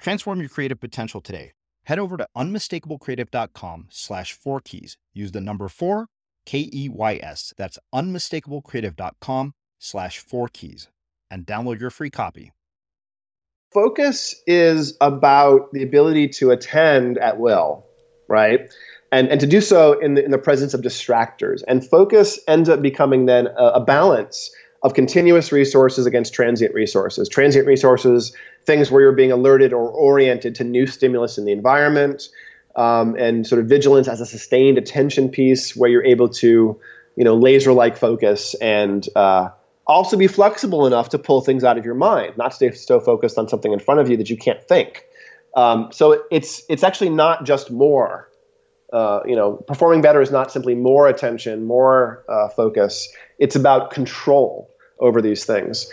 Transform your creative potential today. Head over to unmistakablecreative.com slash four keys. Use the number four, K E Y S. That's unmistakablecreative.com slash four keys and download your free copy. Focus is about the ability to attend at will, right? And, and to do so in the, in the presence of distractors. And focus ends up becoming then a, a balance of continuous resources against transient resources. Transient resources, things where you're being alerted or oriented to new stimulus in the environment, um, and sort of vigilance as a sustained attention piece where you're able to, you know, laser-like focus and uh, also be flexible enough to pull things out of your mind, not stay so focused on something in front of you that you can't think. Um, so it's it's actually not just more. Uh, you know, performing better is not simply more attention, more uh, focus. It's about control over these things.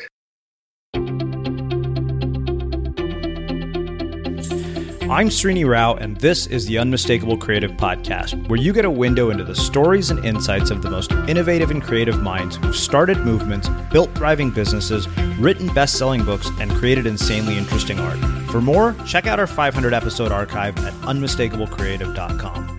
I'm Srini Rao, and this is the Unmistakable Creative Podcast, where you get a window into the stories and insights of the most innovative and creative minds who've started movements, built thriving businesses, written best selling books, and created insanely interesting art. For more, check out our 500 episode archive at unmistakablecreative.com.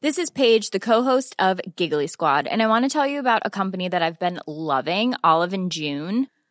This is Paige, the co-host of Giggly Squad, and I want to tell you about a company that I've been loving, Olive and June.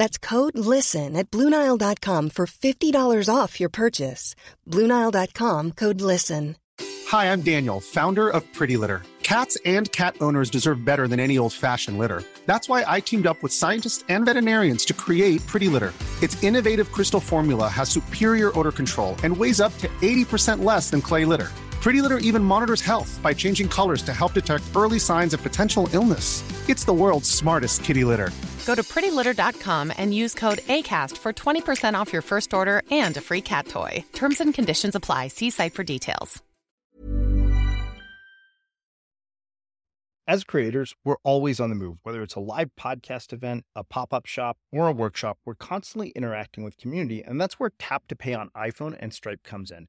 That's code LISTEN at Bluenile.com for $50 off your purchase. Bluenile.com code LISTEN. Hi, I'm Daniel, founder of Pretty Litter. Cats and cat owners deserve better than any old fashioned litter. That's why I teamed up with scientists and veterinarians to create Pretty Litter. Its innovative crystal formula has superior odor control and weighs up to 80% less than clay litter. Pretty Litter even monitors health by changing colors to help detect early signs of potential illness. It's the world's smartest kitty litter. Go to prettylitter.com and use code ACAST for 20% off your first order and a free cat toy. Terms and conditions apply. See site for details. As creators, we're always on the move. Whether it's a live podcast event, a pop up shop, or a workshop, we're constantly interacting with community, and that's where Tap to Pay on iPhone and Stripe comes in.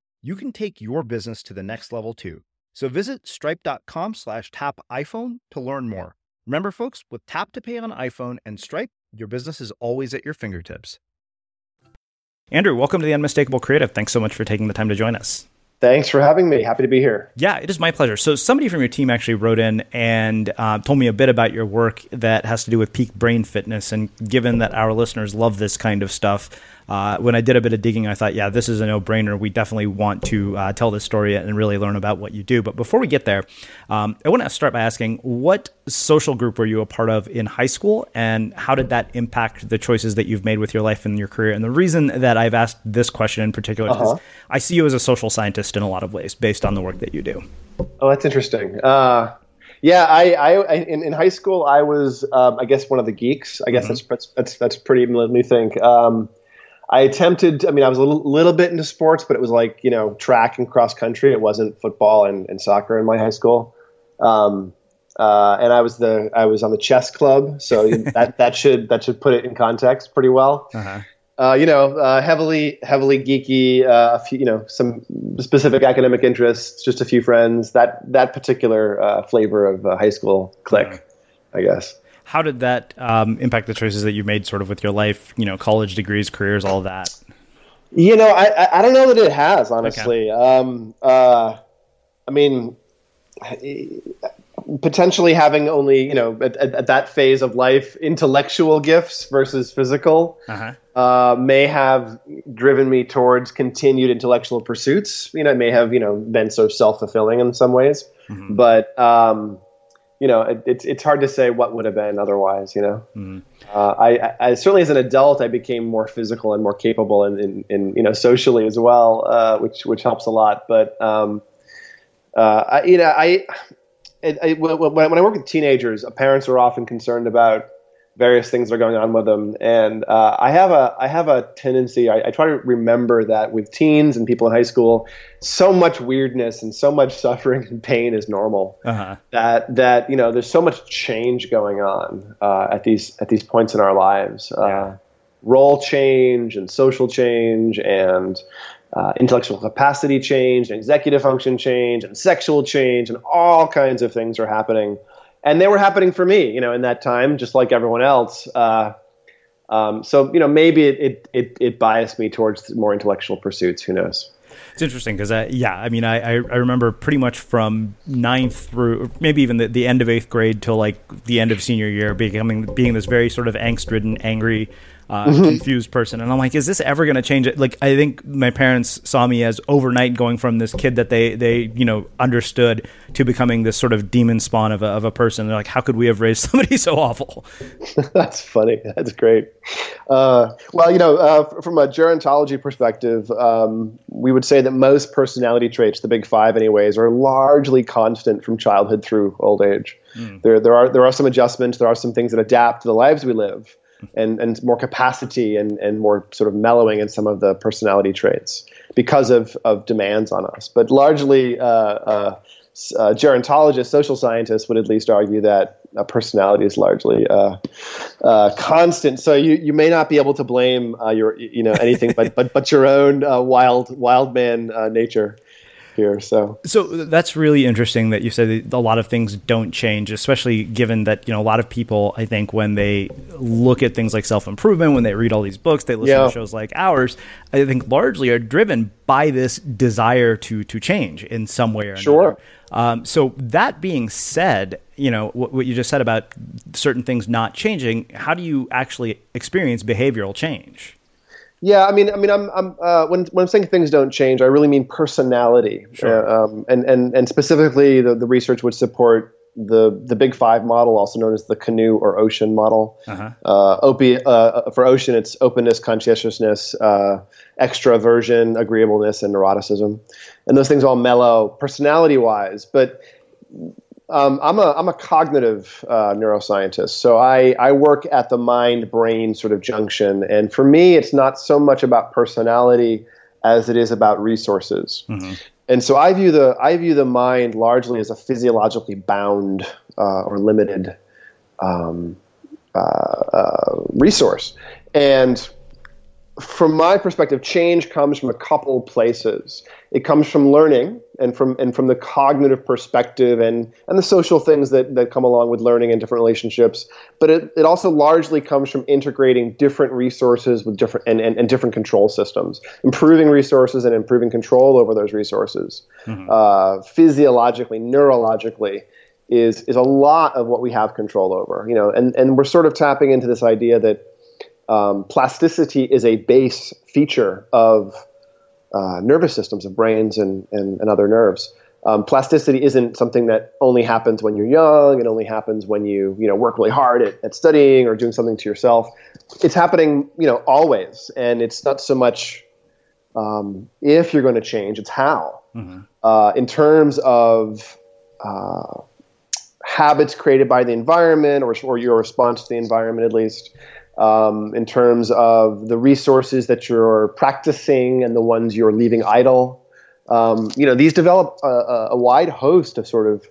you can take your business to the next level too. So visit stripe.com slash tap iPhone to learn more. Remember, folks, with Tap to Pay on iPhone and Stripe, your business is always at your fingertips. Andrew, welcome to the Unmistakable Creative. Thanks so much for taking the time to join us. Thanks for having me. Happy to be here. Yeah, it is my pleasure. So, somebody from your team actually wrote in and uh, told me a bit about your work that has to do with peak brain fitness. And given that our listeners love this kind of stuff, uh, when I did a bit of digging, I thought, yeah, this is a no brainer. We definitely want to uh, tell this story and really learn about what you do. But before we get there, um, I want to start by asking what social group were you a part of in high school and how did that impact the choices that you've made with your life and your career? And the reason that I've asked this question in particular uh-huh. is I see you as a social scientist in a lot of ways based on the work that you do. Oh, that's interesting. Uh, yeah, I, I, in, in, high school I was, um, I guess, one of the geeks. I guess mm-hmm. that's, that's that's pretty. Let me think. Um, I attempted. I mean, I was a little, little bit into sports, but it was like you know track and cross country. It wasn't football and, and soccer in my high school. Um, uh, and I was the I was on the chess club, so that that should that should put it in context pretty well. Uh-huh. Uh, you know, uh, heavily heavily geeky. Uh, a few, you know, some specific academic interests. Just a few friends. That that particular uh, flavor of uh, high school clique, uh-huh. I guess how did that um, impact the choices that you made sort of with your life you know college degrees careers all that you know i i don't know that it has honestly okay. um, uh, i mean potentially having only you know at, at, that phase of life intellectual gifts versus physical uh-huh. uh, may have driven me towards continued intellectual pursuits you know it may have you know been so self-fulfilling in some ways mm-hmm. but um, you know, it, it's it's hard to say what would have been otherwise. You know, mm-hmm. uh, I, I, certainly as an adult I became more physical and more capable, and in, in, in, you know socially as well, uh, which which helps a lot. But um, uh, I, you know, I, it, I when, when I work with teenagers, parents are often concerned about various things that are going on with them. And uh, I have a I have a tendency. I, I, try to remember that with teens and people in high school, so much weirdness and so much suffering and pain is normal. Uh-huh. That that you know, there's so much change going on uh, at these at these points in our lives. Uh, role change and social change and. Uh, intellectual capacity change, and executive function change, and sexual change, and all kinds of things are happening and they were happening for me, you know, in that time, just like everyone else. Uh, um, so you know, maybe it, it, it it biased me towards more intellectual pursuits. Who knows? It's interesting because, yeah, I mean, I, I remember pretty much from ninth through maybe even the, the end of eighth grade till like the end of senior year, becoming being this very sort of angst-ridden, angry uh, mm-hmm. confused person. And I'm like, is this ever going to change it? Like, I think my parents saw me as overnight going from this kid that they, they you know, understood to becoming this sort of demon spawn of a, of a person. They're like, how could we have raised somebody so awful? That's funny. That's great. Uh, well, you know, uh, from a gerontology perspective, um, we would say that most personality traits, the big five anyways, are largely constant from childhood through old age. Mm. There, there are there are some adjustments. There are some things that adapt to the lives we live and, and more capacity and, and more sort of mellowing in some of the personality traits because of, of demands on us. But largely, uh, uh, uh, gerontologists, social scientists would at least argue that personality is largely uh, uh, constant. So you, you may not be able to blame uh, your you know anything but but but your own wild wild man nature. Here. So, so that's really interesting that you said that a lot of things don't change, especially given that you know a lot of people, I think, when they look at things like self improvement, when they read all these books, they listen yeah. to shows like ours, I think largely are driven by this desire to to change in some way or another. Sure. Um, so that being said, you know what, what you just said about certain things not changing. How do you actually experience behavioral change? Yeah, I mean, I mean, I'm, I'm uh, when when I'm saying things don't change, I really mean personality, sure. uh, um, and and and specifically, the, the research would support the the Big Five model, also known as the canoe or ocean model. Uh-huh. Uh, opi- uh, for ocean, it's openness, conscientiousness, uh, extraversion, agreeableness, and neuroticism, and those things all mellow personality wise, but um, I'm a I'm a cognitive uh, neuroscientist, so I I work at the mind brain sort of junction, and for me, it's not so much about personality as it is about resources. Mm-hmm. And so I view the I view the mind largely as a physiologically bound uh, or limited um, uh, uh resource, and from my perspective, change comes from a couple places. It comes from learning and from and from the cognitive perspective and and the social things that, that come along with learning and different relationships. But it, it also largely comes from integrating different resources with different and, and, and different control systems, improving resources and improving control over those resources. Mm-hmm. Uh, physiologically, neurologically, is is a lot of what we have control over. You know, and, and we're sort of tapping into this idea that um, plasticity is a base feature of uh, nervous systems, of brains and, and, and other nerves. Um, plasticity isn't something that only happens when you're young. It only happens when you you know work really hard at, at studying or doing something to yourself. It's happening you know always, and it's not so much um, if you're going to change; it's how. Mm-hmm. Uh, in terms of uh, habits created by the environment or, or your response to the environment, at least um, in terms of the resources that you're practicing and the ones you're leaving idle. Um, you know, these develop a, a, wide host of sort of,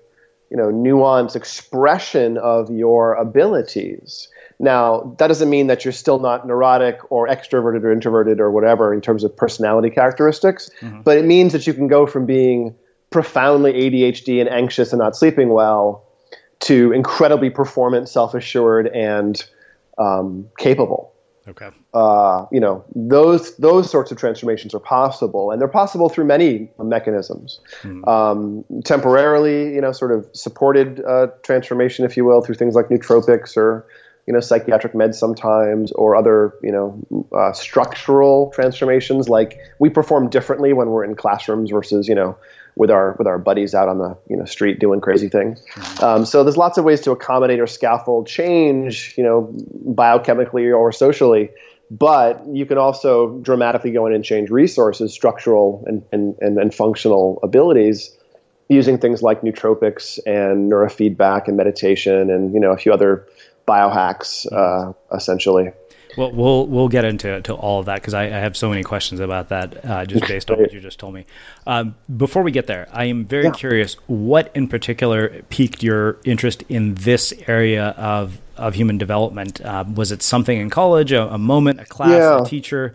you know, nuanced expression of your abilities. Now, that doesn't mean that you're still not neurotic or extroverted or introverted or whatever in terms of personality characteristics, mm-hmm. but it means that you can go from being profoundly ADHD and anxious and not sleeping well to incredibly performant, self assured, and um, capable. Okay. Uh, you know, those those sorts of transformations are possible, and they're possible through many mechanisms. Mm. Um, temporarily, you know, sort of supported uh, transformation, if you will, through things like nootropics or you know psychiatric meds sometimes, or other you know uh, structural transformations. Like we perform differently when we're in classrooms versus you know with our with our buddies out on the you know street doing crazy things. Um, so there's lots of ways to accommodate or scaffold change, you know, biochemically or socially. But you can also dramatically go in and change resources, structural and, and, and, and functional abilities using things like nootropics and neurofeedback and meditation and you know a few other biohacks uh, essentially. Well, we'll we'll get into to all of that because I, I, have so many questions about that uh, just based on what you just told me. Um, before we get there, I am very yeah. curious. What in particular piqued your interest in this area of of human development? Uh, was it something in college, a, a moment, a class, yeah. a teacher?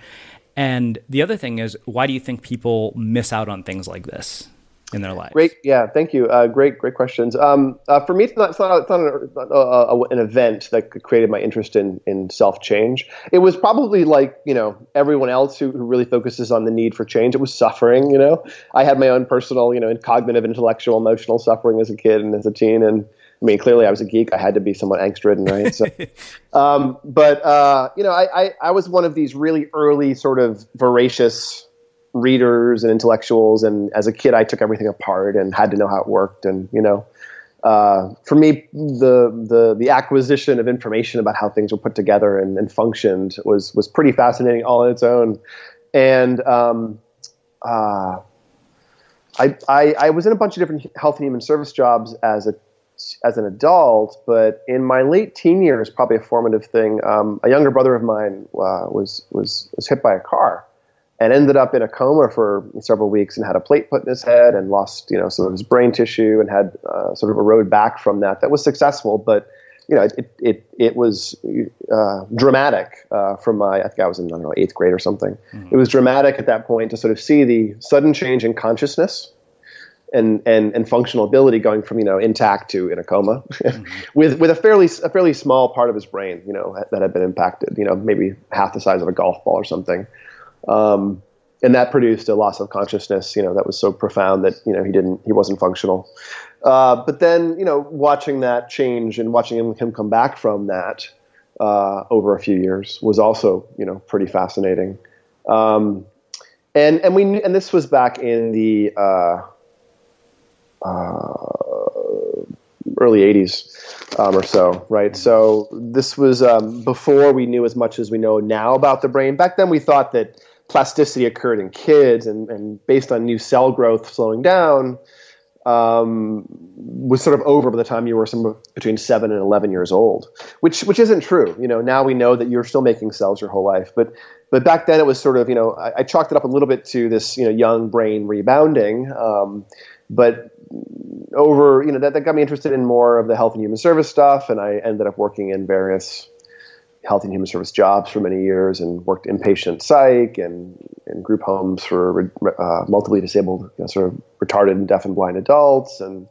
And the other thing is, why do you think people miss out on things like this? In their lives? Great, yeah, thank you. Uh, great, great questions. Um, uh, for me, it's not, it's not, it's not an, uh, an, event that created my interest in in self change. It was probably like you know everyone else who, who really focuses on the need for change. It was suffering. You know, I had my own personal, you know, cognitive, intellectual, emotional suffering as a kid and as a teen, and I mean, clearly I was a geek. I had to be somewhat angst ridden, right? So, um, but uh, you know, I, I, I was one of these really early sort of voracious readers and intellectuals. And as a kid, I took everything apart and had to know how it worked. And you know, uh, for me, the the the acquisition of information about how things were put together and, and functioned was was pretty fascinating all on its own. And um, uh, I, I, I was in a bunch of different health and human service jobs as a as an adult, but in my late teen years, probably a formative thing. Um, a younger brother of mine uh, was was was hit by a car, and ended up in a coma for several weeks and had a plate put in his head and lost you know some of his brain tissue and had uh, sort of a road back from that that was successful but you know it it it was uh, dramatic uh, from my I think I was in I don't know eighth grade or something mm-hmm. it was dramatic at that point to sort of see the sudden change in consciousness and and and functional ability going from you know intact to in a coma mm-hmm. with with a fairly a fairly small part of his brain you know that had been impacted you know maybe half the size of a golf ball or something um, and that produced a loss of consciousness you know that was so profound that you know he didn't he wasn't functional uh, but then you know watching that change and watching him, him come back from that uh, over a few years was also you know pretty fascinating um, and and we and this was back in the uh, uh, early 80s um, or so, right? So this was um, before we knew as much as we know now about the brain. Back then, we thought that plasticity occurred in kids, and, and based on new cell growth slowing down, um, was sort of over by the time you were somewhere between seven and eleven years old, which which isn't true. You know, now we know that you're still making cells your whole life, but but back then it was sort of you know I, I chalked it up a little bit to this you know young brain rebounding, um, but over, you know, that, that got me interested in more of the health and human service stuff, and I ended up working in various health and human service jobs for many years, and worked inpatient psych and in group homes for uh, multiply disabled, you know, sort of retarded and deaf and blind adults, and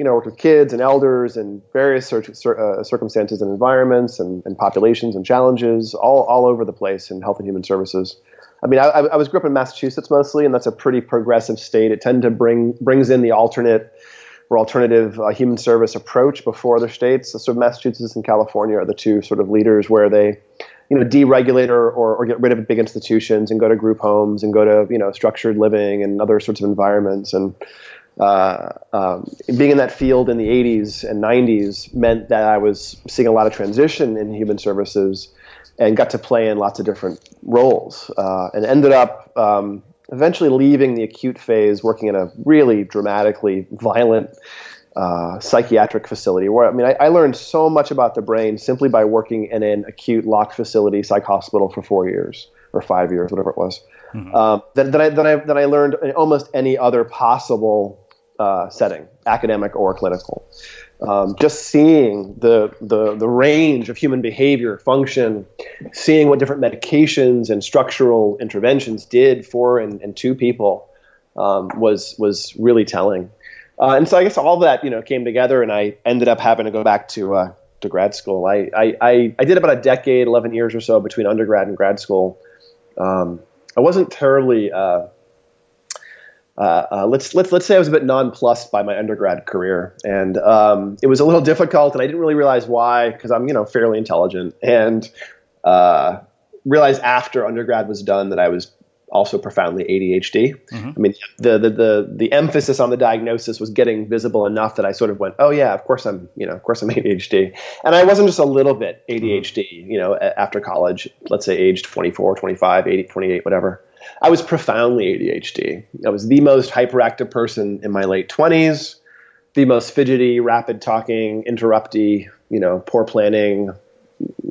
you know, worked with kids and elders and various uh, circumstances and environments and, and, populations and challenges all, all over the place in health and human services. I mean, I, I was grew up in Massachusetts mostly, and that's a pretty progressive state. It tended to bring brings in the alternate or alternative uh, human service approach before other states. So Massachusetts and California are the two sort of leaders where they, you know, deregulate or, or, or, get rid of big institutions and go to group homes and go to you know structured living and other sorts of environments. And uh, um, being in that field in the 80s and 90s meant that I was seeing a lot of transition in human services and got to play in lots of different roles uh, and ended up um, eventually leaving the acute phase, working in a really dramatically violent uh, psychiatric facility. Where I mean, I, I, learned so much about the brain simply by working in an acute locked facility, psych hospital for four years or five years, whatever it was. Mm-hmm. Um, that, that, I, that, I, that I learned in almost any other possible uh, setting, academic or clinical um, just seeing the, the, the range of human behavior function, seeing what different medications and structural interventions did for and, and to people um, was was really telling. Uh, and so I guess all that you know came together, and I ended up having to go back to uh, to grad school. I, I, I, did about a decade, eleven years or so between undergrad and grad school. Um, I wasn't terribly uh, uh, uh, let's let's let's say I was a bit nonplussed by my undergrad career, and um, it was a little difficult, and I didn't really realize why because I'm you know fairly intelligent, and uh, realized after undergrad was done that I was also profoundly ADHD. Mm-hmm. I mean, the, the the the emphasis on the diagnosis was getting visible enough that I sort of went, oh yeah, of course I'm you know of course I'm ADHD, and I wasn't just a little bit ADHD, you know, after college, let's say age 24, 25, 80, 28, whatever. I was profoundly ADHD. I was the most hyperactive person in my late 20s, the most fidgety, rapid talking, interrupty, you know, poor planning,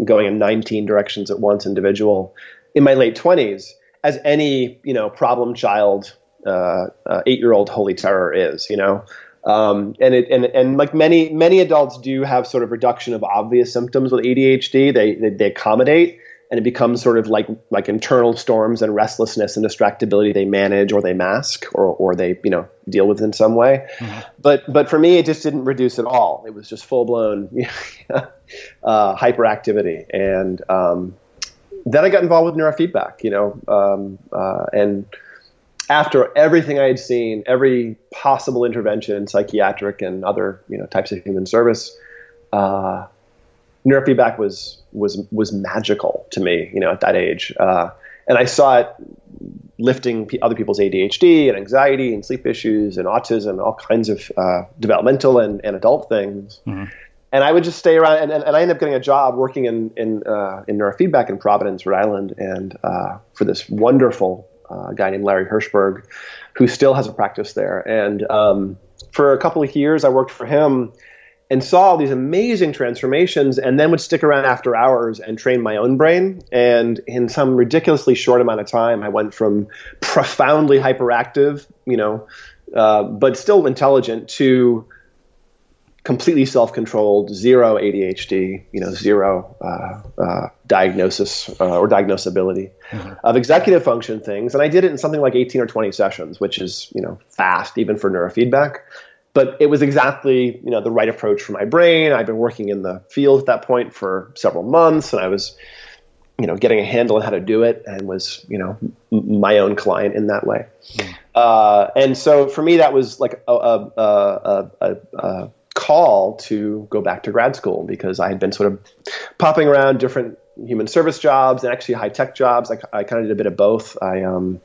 going in 19 directions at once individual in my late 20s as any, you know, problem child, uh, uh, eight year old holy terror is, you know. Um, and it and and like many many adults do have sort of reduction of obvious symptoms with ADHD. They they, they accommodate, and it becomes sort of like like internal storms and restlessness and distractibility they manage or they mask or or they you know deal with in some way. Mm-hmm. But but for me, it just didn't reduce at all. It was just full blown uh, hyperactivity, and um, then I got involved with neurofeedback. You know, um, uh, and after everything I had seen, every possible intervention, psychiatric and other you know types of human service. Uh, neurofeedback was was was magical to me, you know, at that age, uh, and I saw it lifting p- other people's ADHD and anxiety and sleep issues and autism, and all kinds of uh, developmental and, and adult things. Mm-hmm. And I would just stay around, and, and, and, I ended up getting a job working in in, uh, in neurofeedback in Providence, Rhode Island, and uh, for this wonderful uh, guy named Larry Hirshberg, who still has a practice there. And um, for a couple of years, I worked for him and saw these amazing transformations and then would stick around after hours and train my own brain and in some ridiculously short amount of time i went from profoundly hyperactive you know uh, but still intelligent to completely self-controlled, zero ADHD, you know, zero uh, uh, diagnosis uh, or diagnosability mm-hmm. of executive function things. And I did it in something like 18 or 20 sessions, which is, you know, fast even for neurofeedback. But it was exactly, you know, the right approach for my brain. I'd been working in the field at that point for several months, and I was, you know, getting a handle on how to do it, and was, you know, m- my own client in that way. Mm-hmm. and so for me, that was like a, a, a, a, a call to go back to grad school because I had been sort of popping around different human service jobs and actually high tech jobs. I, I kind of did a bit of both. I, um,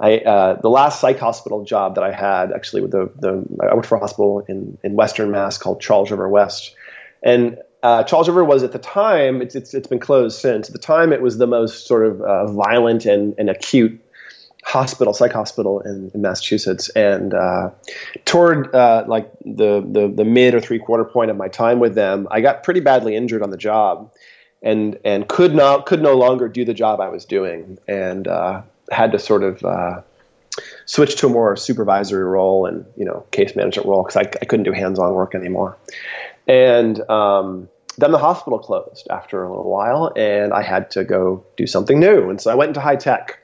I, uh, the last psych hospital job that I had actually with the, the I worked for a hospital in, in Western Mass called Charles River West. And uh, Charles River was at the time, it's, it's, it's been closed since. At the time, it was the most sort of uh, violent and, and acute hospital, psych hospital in, in Massachusetts, and uh, toward uh, like the, the the mid or three quarter point of my time with them, I got pretty badly injured on the job, and and could not could no longer do the job I was doing, and uh, had to sort of uh, switch to a more supervisory role and you know case management role because I, I couldn't do hands on work anymore, and um, then the hospital closed after a little while, and I had to go do something new, and so I went into high tech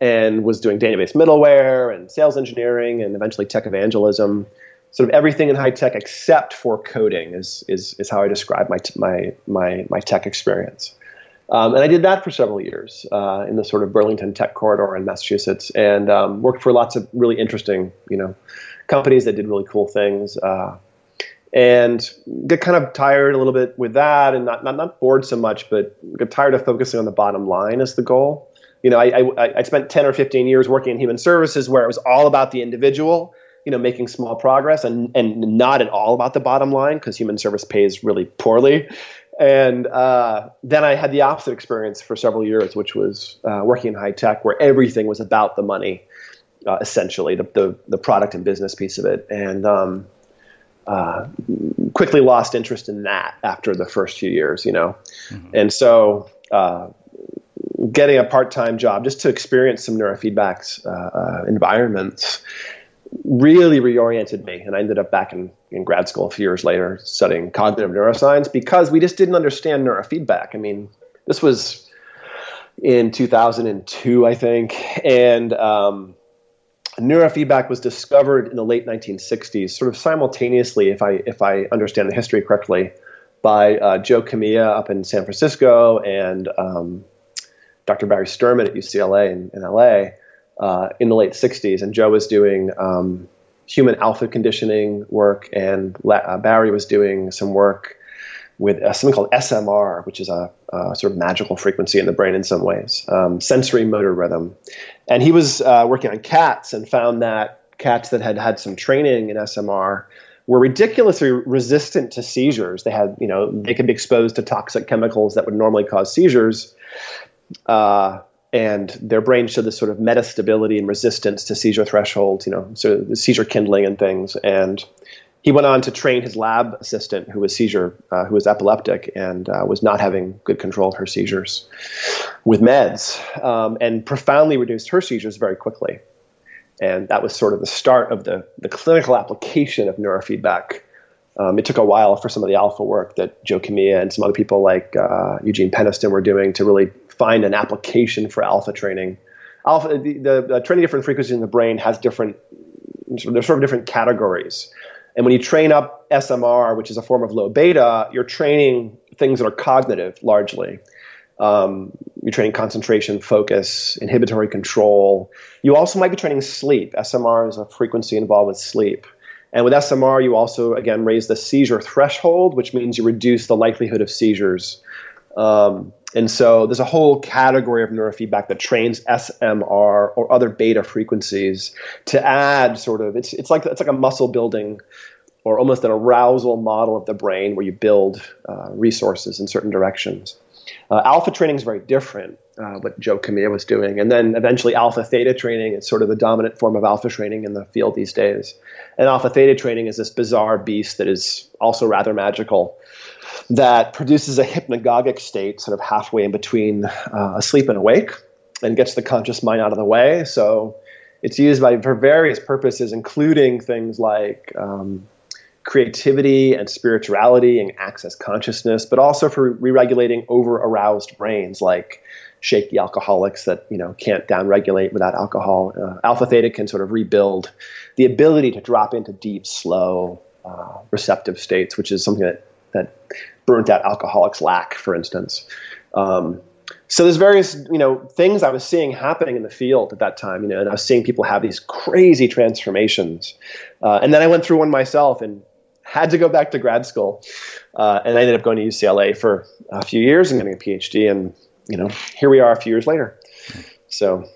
and was doing database middleware and sales engineering and eventually tech evangelism. Sort of everything in high tech except for coding is is, is how I describe my my my my tech experience. Um, and I did that for several years uh, in the sort of Burlington tech corridor in Massachusetts, and um, worked for lots of really interesting, you know, companies that did really cool things. Uh, and get kind of tired a little bit with that, and not, not not bored so much, but get tired of focusing on the bottom line as the goal you know, I, I, I spent 10 or 15 years working in human services where it was all about the individual, you know, making small progress and, and not at all about the bottom line because human service pays really poorly. And uh, then I had the opposite experience for several years, which was uh, working in high tech where everything was about the money, uh, essentially, the, the, the, product and business piece of it. And um, uh, quickly lost interest in that after the first few years, you know. Mm-hmm. And so uh, getting a part-time job just to experience some neurofeedbacks uh, environments really reoriented me and i ended up back in, in grad school a few years later studying cognitive neuroscience because we just didn't understand neurofeedback i mean this was in 2002 i think and um, neurofeedback was discovered in the late 1960s sort of simultaneously if i if i understand the history correctly by uh, joe kamiya up in san francisco and um, Dr. Barry Sterman at UCLA in, in LA uh, in the late 60s. And Joe was doing um, human alpha conditioning work, and uh, Barry was doing some work with uh, something called SMR, which is a, a, sort of magical frequency in the brain in some ways, um, sensory motor rhythm. And he was uh, working on cats and found that cats that had had some training in SMR were ridiculously resistant to seizures. They had, you know, they could be exposed to toxic chemicals that would normally cause seizures, uh, and their brain showed this sort of metastability and resistance to seizure thresholds, you know, so the seizure kindling and things. And he went on to train his lab assistant, who was seizure, uh, who was epileptic and uh, was not having good control of her seizures with meds, um, and profoundly reduced her seizures very quickly. And that was sort of the start of the, the clinical application of neurofeedback. Um, it took a while for some of the alpha work that Joe Kamiya and some other people like uh, Eugene Peniston were doing to really find an application for alpha training. Alpha, the, the, the training different frequencies in the brain has different, there's sort of different categories. And when you train up SMR, which is a form of low beta, you're training things that are cognitive largely. Um, you're training concentration, focus, inhibitory control. You also might be training sleep. SMR is a frequency involved with sleep. And with SMR, you also, again, raise the seizure threshold, which means you reduce the likelihood of seizures. Um, and so there's a whole category of neurofeedback that trains SMR or other beta frequencies to add sort of it's it's like it's like a muscle building or almost an arousal model of the brain where you build uh, resources in certain directions. Uh, alpha training is very different, uh, what Joe Kamiya was doing. And then eventually alpha theta training is sort of the dominant form of alpha training in the field these days. And alpha theta training is this bizarre beast that is also rather magical that produces a hypnagogic state sort of halfway in between uh, asleep and awake and gets the conscious mind out of the way. So it's used by, for various purposes, including things like um, creativity and spirituality and access consciousness, but also for re-regulating over-aroused brains like shaky alcoholics that you know can't downregulate without alcohol. Uh, alpha theta can sort of rebuild the ability to drop into deep, slow, uh, receptive states, which is something that that burnt out alcoholics lack, for instance. Um, so there's various you know things I was seeing happening in the field at that time, you know, and I was seeing people have these crazy transformations, uh, and then I went through one myself and had to go back to grad school, uh, and I ended up going to UCLA for a few years and getting a PhD, and you know here we are a few years later. So,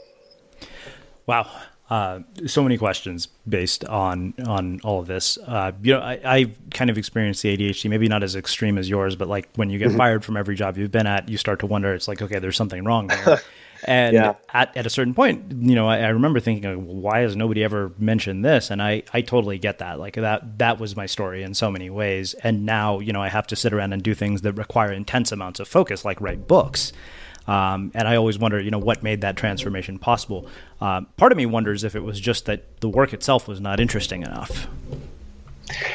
wow. Uh, so many questions based on on all of this. Uh, you know, I, I kind of experienced the ADHD, maybe not as extreme as yours, but like when you get mm-hmm. fired from every job you've been at, you start to wonder. It's like, okay, there's something wrong there. and yeah. at, at a certain point, you know, I, I remember thinking, well, why has nobody ever mentioned this? And I I totally get that. Like that that was my story in so many ways. And now, you know, I have to sit around and do things that require intense amounts of focus, like write books. Um, and I always wonder, you know, what made that transformation possible. Um, part of me wonders if it was just that the work itself was not interesting enough.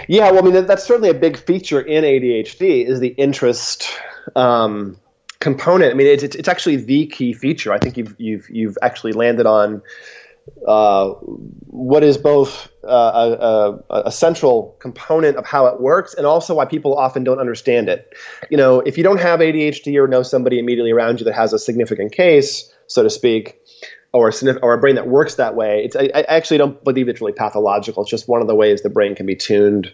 Yeah, well, I mean, that's certainly a big feature in ADHD is the interest um, component. I mean, it's, it's actually the key feature. I think you've you've you've actually landed on uh, what is both uh, a, a, central component of how it works and also why people often don't understand it. You know, if you don't have ADHD or know somebody immediately around you that has a significant case, so to speak, or a, or a brain that works that way, it's, I, I, actually don't believe it's really pathological. It's just one of the ways the brain can be tuned.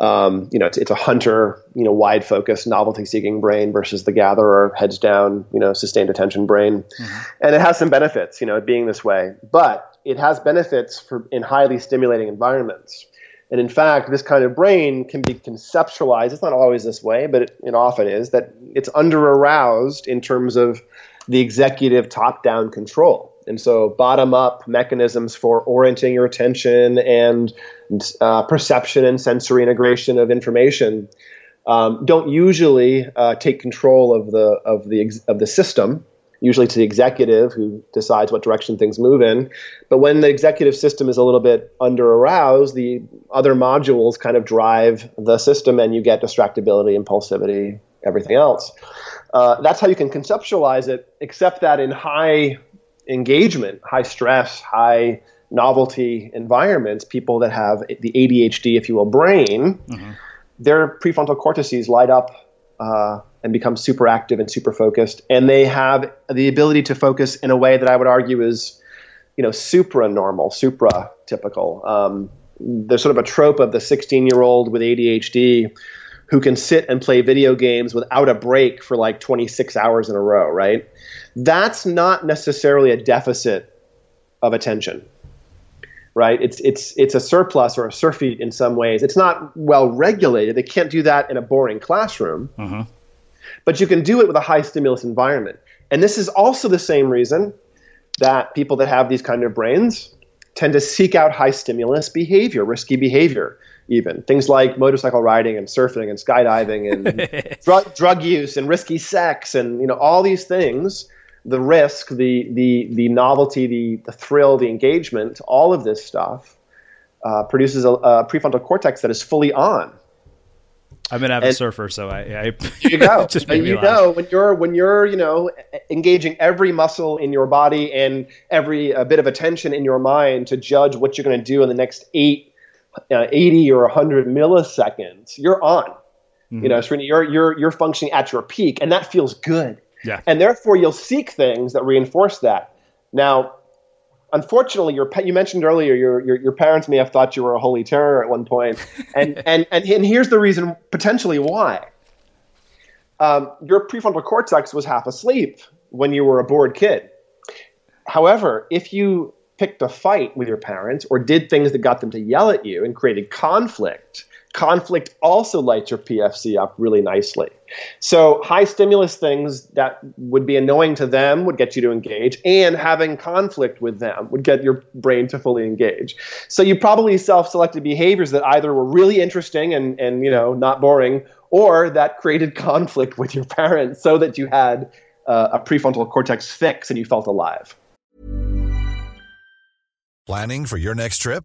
Um, you know, it's, it's, a hunter, you know, wide focus, novelty seeking brain versus the gatherer, heads down, you know, sustained attention brain. Mm-hmm. And it has some benefits, you know, being this way. But it has benefits for in highly stimulating environments. And in fact, this kind of brain can be conceptualized. It's not always this way, but it, it often is that it's under aroused in terms of the executive top down control. And so, bottom up mechanisms for orienting your attention and uh, perception and sensory integration of information um, don't usually uh, take control of the of the of the system usually to the executive who decides what direction things move in. But when the executive system is a little bit under aroused, the other modules kind of drive the system and you get distractibility, impulsivity, everything else. Uh, that's how you can conceptualize it, except that in high engagement, high stress, high novelty environments, people that have the ADHD, if you will, brain, mm-hmm. their prefrontal cortices light up. Uh, and become super active and super focused. And they have the ability to focus in a way that I would argue is, you know, supra normal, supra typical. Um, there's sort of a trope of the 16 year old with ADHD who can sit and play video games without a break for like 26 hours in a row, right? That's not necessarily a deficit of attention. Right? It's it's it's a surplus or a surfeit in some ways. It's not well regulated. They can't do that in a boring classroom. Uh-huh but you can do it with a high stimulus environment. And this is also the same reason that people that have these kind of brains tend to seek out high stimulus behavior, risky behavior, even things like motorcycle riding and surfing and skydiving and drug, drug use and risky sex and you know all these things. The risk, the the the novelty, the the thrill, the engagement, all of this stuff uh, produces a, a prefrontal cortex that is fully on I'm an avid surfer, so I, I you go. you laugh. know when you're when you're you know engaging every muscle in your body and every a bit of attention in your mind to judge what you're going to do in the next eight, uh, 80 or 100 milliseconds. You're on. Mm-hmm. You know, Srini, you're you're you're functioning at your peak, and that feels good. Yeah. And therefore, you'll seek things that reinforce that. Now, unfortunately, your you mentioned earlier your, your, your parents may have thought you were a holy terror at one point, and and and, and here's the reason potentially why. Um, your prefrontal cortex was half asleep when you were a bored kid. However, if you picked a fight with your parents or did things that got them to yell at you and created conflict, conflict also lights your PFC up really nicely. So high stimulus things that would be annoying to them would get you to engage, and having conflict with them would get your brain to fully engage. So you probably self-selected behaviors that either were really interesting and and you know not boring, or that created conflict with your parents, so that you had uh, a prefrontal cortex fix and you felt alive. Planning for your next trip.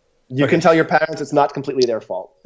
you Okay. can tell your parents it's not completely their fault.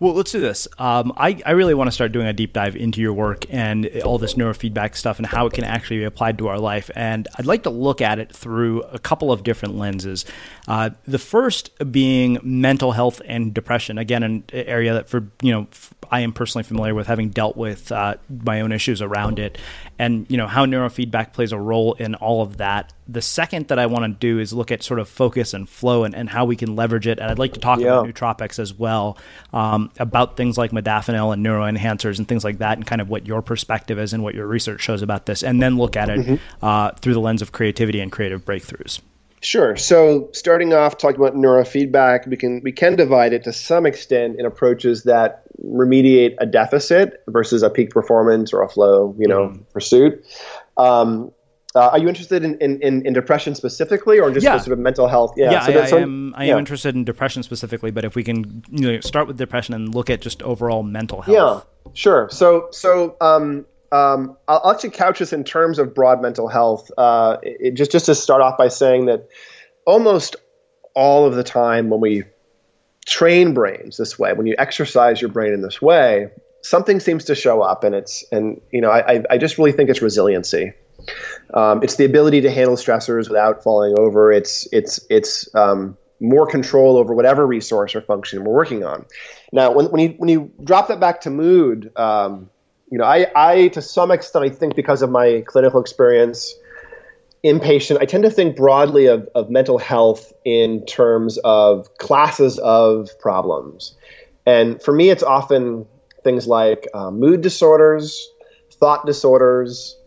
Well, let's do this. Um, I, I really want to start doing a deep dive into your work and all this neurofeedback stuff and how it can actually be applied to our life. And I'd like to look at it through a couple of different lenses. Uh, the first being mental health and depression. Again, an area that for you know f- I am personally familiar with, having dealt with uh, my own issues around it, and you know how neurofeedback plays a role in all of that. The second that I want to do is look at sort of focus and flow and, and how we can leverage it. And I'd like to talk Yeah. about nootropics as well, um, about things like modafinil and neuroenhancers and things like that, and kind of what your perspective is and what your research shows about this, and then look at it uh, through the lens of creativity and creative breakthroughs. Sure. So starting off talking about neurofeedback, we can we can divide it to some extent in approaches that remediate a deficit versus a peak performance or a flow, you know, pursuit. Um, uh, are you interested in, in, in, depression specifically, or just Yeah. sort of mental health? Yeah, so I, I some- am. I yeah. am interested in depression specifically, but if we can you know, start with depression and look at just overall mental health. Yeah, sure. So, so um, um, I'll, actually couch this in terms of broad mental health. Uh, it, just just to start off by saying that almost all of the time when we train brains this way, when you exercise your brain in this way, something seems to show up, and it's and you know I I, I just really think it's resiliency. Um, it's the ability to handle stressors without falling over. It's it's it's um, more control over whatever resource or function we're working on. Now, when, when you when you drop that back to mood, um, you know, I, I to some extent I think because of my clinical experience, inpatient, I tend to think broadly of, of mental health in terms of classes of problems, and for me, it's often things like uh, mood disorders, thought disorders,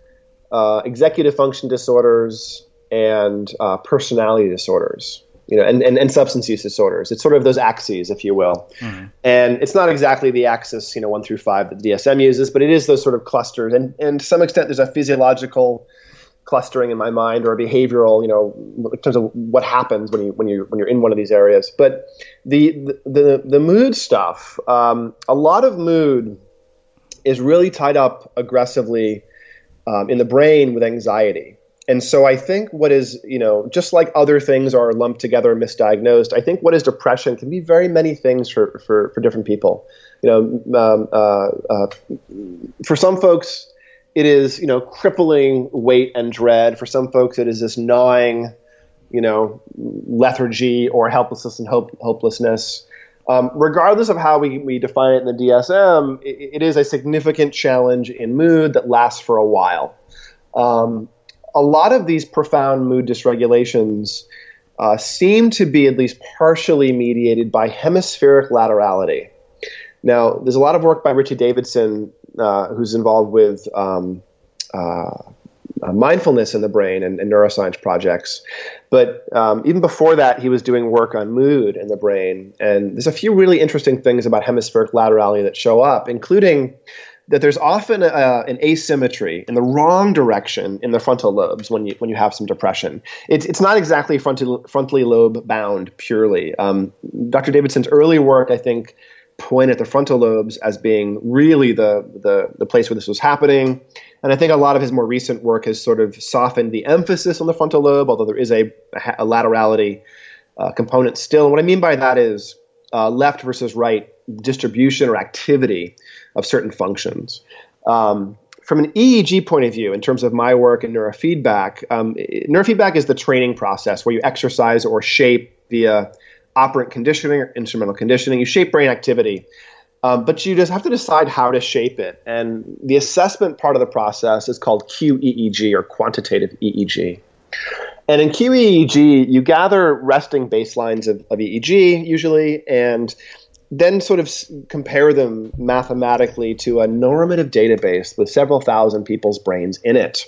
uh, executive function disorders, and uh, personality disorders you know, and, and, and substance use disorders. It's sort of those axes, if you will. Mm-hmm. And it's not exactly the axis, you know, one through five that the DSM uses, but it is those sort of clusters. And, and to some extent, there's a physiological clustering in my mind or a behavioral, you know, in terms of what happens when you when you when you're in one of these areas. But the the the, the mood stuff, um, a lot of mood is really tied up aggressively um, in the brain with anxiety. And so I think what is, you know, just like other things are lumped together, misdiagnosed, I think what is depression can be very many things for, for, for different people. You know, um, uh, uh, for some folks, it is, you know, crippling weight and dread. For some folks, it is this gnawing, you know, lethargy or helplessness and hope, hopelessness. Um, regardless of how we, we define it in the DSM, it, it is a significant challenge in mood that lasts for a while. Um, a lot of these profound mood dysregulations uh, seem to be at least partially mediated by hemispheric laterality. Now, there's a lot of work by Richie Davidson, uh, who's involved with um, uh, uh mindfulness in the brain and, and neuroscience projects. But um, even before that, he was doing work on mood in the brain. And there's a few really interesting things about hemispheric laterality that show up, including that there's often a, an asymmetry in the wrong direction in the frontal lobes when you when you have some depression. It's it's not exactly frontal, frontally lobe bound purely. Um, Dr. Davidson's early work, I think, pointed at the frontal lobes as being really the, the the place where this was happening. And I think a lot of his more recent work has sort of softened the emphasis on the frontal lobe, although there is a, a laterality uh, component still. And what I mean by that is uh, left versus right distribution or activity of certain functions. Um, from an EEG point of view, in terms of my work in neurofeedback, um, neurofeedback is the training process where you exercise or shape via operant conditioning or instrumental conditioning. You shape brain activity, um, but you just have to decide how to shape it. And the assessment part of the process is called QEEG or quantitative EEG. And in QEEG, you gather resting baselines of, of EEG usually, and then sort of compare them mathematically to a normative database with several thousand people's brains in it.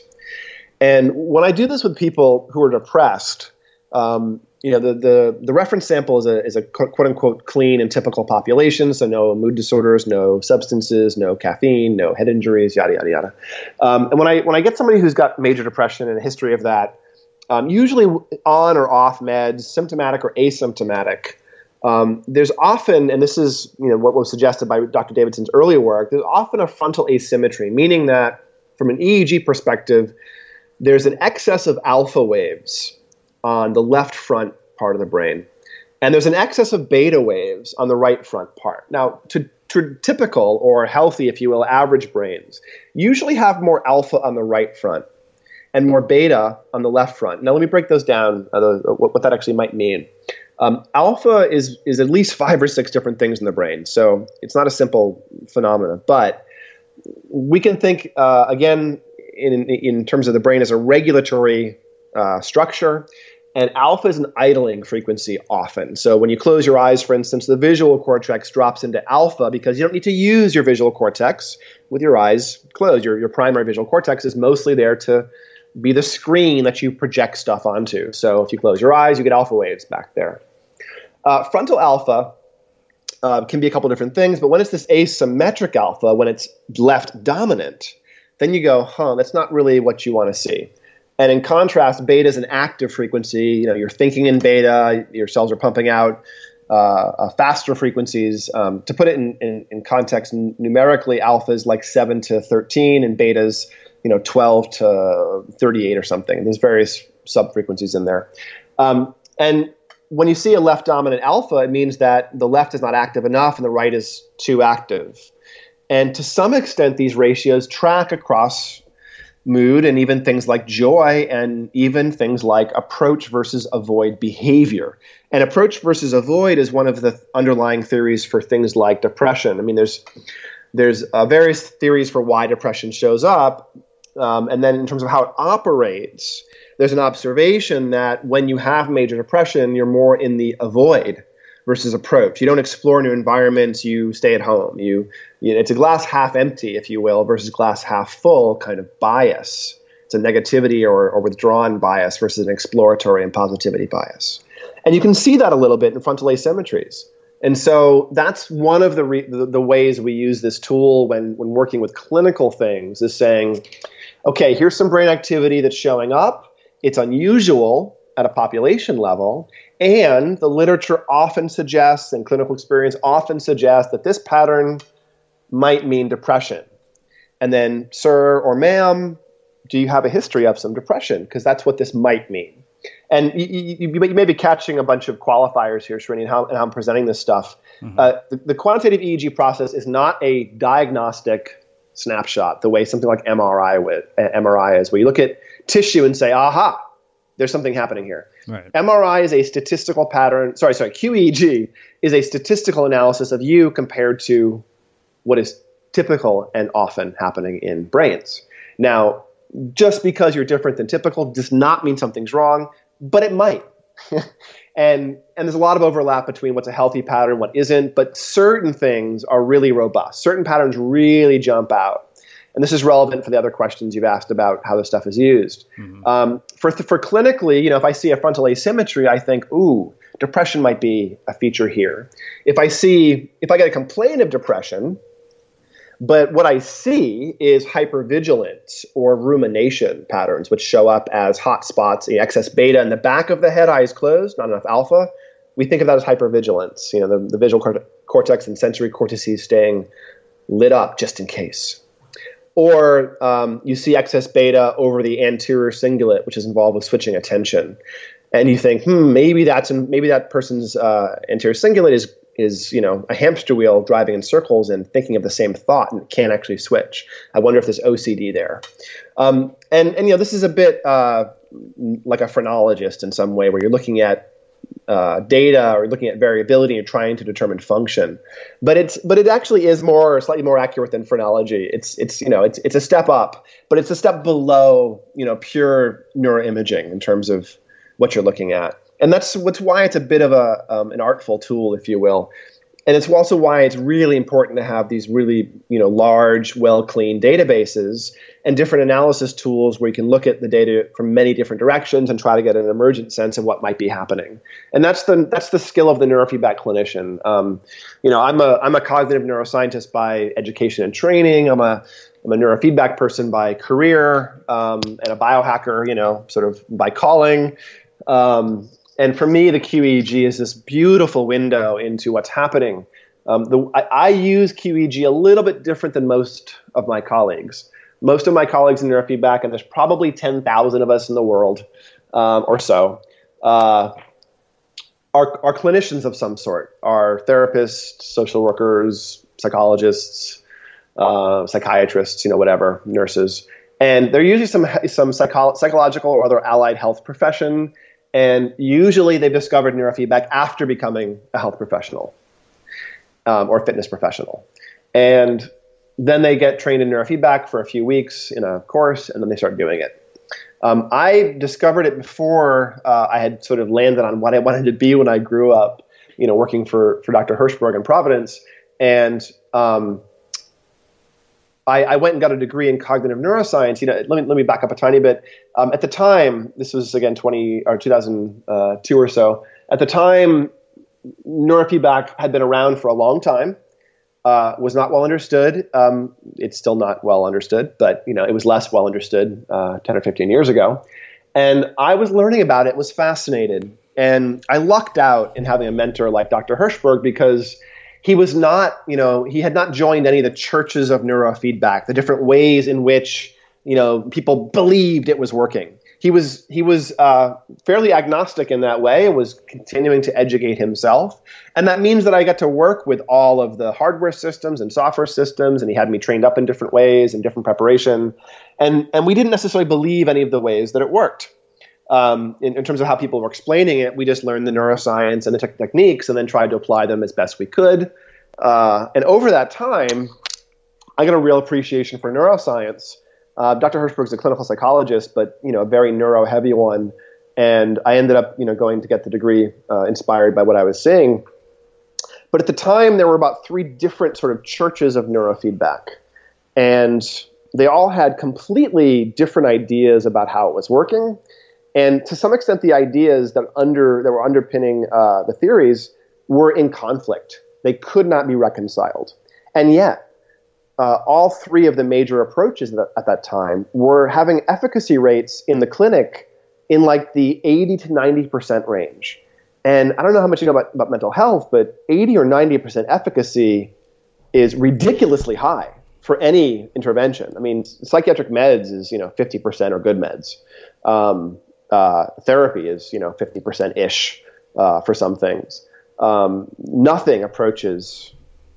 And when I do this with people who are depressed, um, you know, the, the, the reference sample is a, is a quote unquote clean and typical population. So no mood disorders, no substances, no caffeine, no head injuries, yada, yada, yada. Um, and when I, when I get somebody who's got major depression and a history of that, um, usually on or off meds, symptomatic or asymptomatic, um, there's often, and this is you know what was suggested by Dr. Davidson's earlier work, there's often a frontal asymmetry, meaning that from an EEG perspective, there's an excess of alpha waves on the left front part of the brain, and there's an excess of beta waves on the right front part. Now, to, to typical or healthy, if you will, average brains usually have more alpha on the right front and more beta on the left front. Now, let me break those down, uh, what, what that actually might mean. Um, alpha is is at least five or six different things in the brain, so it's not a simple phenomenon. But we can think uh, again in in terms of the brain as a regulatory uh, structure, and alpha is an idling frequency often. So when you close your eyes, for instance, the visual cortex drops into alpha because you don't need to use your visual cortex with your eyes closed. Your your primary visual cortex is mostly there to be the screen that you project stuff onto. So if you close your eyes, you get alpha waves back there. Uh, frontal alpha uh, can be a couple different things, but when it's this asymmetric alpha, when it's left dominant, then you go, huh, that's not really what you want to see. And in contrast, beta is an active frequency. You know, you're thinking in beta, your cells are pumping out uh, uh faster frequencies. Um, to put it in, in, in context, n- numerically, alpha is like 7 to 13, and beta's you know 12 to 38 or something. There's various sub frequencies in there. Um, and when you see a left dominant alpha, it means that the left is not active enough and the right is too active. And to some extent, these ratios track across mood and even things like joy and even things like approach versus avoid behavior. And approach versus avoid is one of the underlying theories for things like depression. I mean, there's there's uh, various theories for why depression shows up, um, and then in terms of how it operates, there's an observation that when you have major depression, you're more in the avoid versus approach. You don't explore new environments. You stay at home. You, you it's a glass half empty, if you will, versus glass half full kind of bias. It's a negativity or, or withdrawn bias versus an exploratory and positivity bias. And you can see that a little bit in frontal asymmetries. And so that's one of the, re- the, the ways we use this tool when, when working with clinical things is saying, okay, here's some brain activity that's showing up. It's unusual at a population level. And the literature often suggests, and clinical experience often suggests, that this pattern might mean depression. And then, sir or ma'am, do you have a history of some depression? Because that's what this might mean. And you, you, you, may be catching a bunch of qualifiers here, Srini, and how, and how I'm presenting this stuff. Mm-hmm. Uh, the, the quantitative EEG process is not a diagnostic snapshot the way something like MRI, with, uh, MRI is, where you look at tissue and say, aha, there's something happening here. Right. MRI is a statistical pattern. Sorry, sorry. QEEG is a statistical analysis of you compared to what is typical and often happening in brains. Now, just because you're different than typical does not mean something's wrong, but it might. and and there's a lot of overlap between what's a healthy pattern, what isn't. But certain things are really robust. Certain patterns really jump out. And this is relevant for the other questions you've asked about how this stuff is used. Mm-hmm. Um, for, for clinically, you know, if I see a frontal asymmetry, I think, ooh, depression might be a feature here. If I see, if I get a complaint of depression, but what I see is hypervigilance or rumination patterns, which show up as hot spots, excess beta in the back of the head, eyes closed, not enough alpha. We think of that as hypervigilance, you know, the, the visual cortex and sensory cortices staying lit up just in case or um, you see excess beta over the anterior cingulate, which is involved with switching attention, and you think, hmm, maybe that's maybe that person's uh, anterior cingulate is is you know a hamster wheel driving in circles and thinking of the same thought and can't actually switch. I wonder if there's OCD there, um, and and you know this is a bit uh, like a phrenologist in some way, where you're looking at uh, data or looking at variability and trying to determine function. But it's but it actually is more slightly more accurate than phrenology. It's it's you know it's it's a step up, but it's a step below you know pure neuroimaging in terms of what you're looking at. And that's what's why it's a bit of a um, an artful tool, if you will, and it's also why it's really important to have these really you know large well cleaned databases and different analysis tools where you can look at the data from many different directions and try to get an emergent sense of what might be happening. And that's the that's the skill of the neurofeedback clinician. Um, you know i'm a i'm a cognitive neuroscientist by education and training. I'm a I'm a neurofeedback person by career um, and a biohacker, you know, sort of by calling. Um, and for me, the QEEG is this beautiful window into what's happening. Um, the, I, I, use QEEG a little bit different than most of my colleagues. Most of my colleagues in neurofeedback, and there's probably 10,000 of us in the world um, or so, uh, are, are clinicians of some sort, are therapists, social workers, psychologists, uh, psychiatrists, you know, whatever, nurses. And they're usually some, some psycho- psychological or other allied health profession and usually they've discovered neurofeedback after becoming a health professional um, or fitness professional. And then they get trained in neurofeedback for a few weeks in a course, and then they start doing it. Um, I discovered it before uh, I had sort of landed on what I wanted to be when I grew up, you know, working for, for Dr. Hirshberg in Providence. And um, I, I, went and got a degree in cognitive neuroscience. You know, let me let me back up a tiny bit. Um, at the time, this was again twenty or two thousand two or so. At the time, neurofeedback had been around for a long time. Uh, was not well understood. Um, it's still not well understood, but you know, it was less well understood uh, ten or fifteen years ago. And I was learning about it. Was fascinated, and I lucked out in having a mentor like Dr. Hirshberg because he was not, you know, he had not joined any of the churches of neurofeedback, the different ways in which, you know, people believed it was working. He was he was uh, fairly agnostic in that way and was continuing to educate himself. And that means that I got to work with all of the hardware systems and software systems, and he had me trained up in different ways and different preparation. and and we didn't necessarily believe any of the ways that it worked. Um, in, in, terms of how people were explaining it, we just learned the neuroscience and the te- techniques, and then tried to apply them as best we could. Uh, and over that time, I got a real appreciation for neuroscience. Uh, Dr. Hirshberg's a clinical psychologist, but you know, a very neuro-heavy one. And I ended up, you know, going to get the degree uh, inspired by what I was seeing. But at the time, there were about three different sort of churches of neurofeedback, and they all had completely different ideas about how it was working. And to some extent, the ideas that under that were underpinning uh, the theories were in conflict. They could not be reconciled. And yet, uh, all three of the major approaches that, at that time were having efficacy rates in the clinic in like the 80 to 90% range. And I don't know how much you know about, about mental health, but 80 or 90% efficacy is ridiculously high for any intervention. I mean, psychiatric meds is, you know, 50% are good meds. Um, uh, therapy is, you know, 50% ish uh, for some things. Um, nothing approaches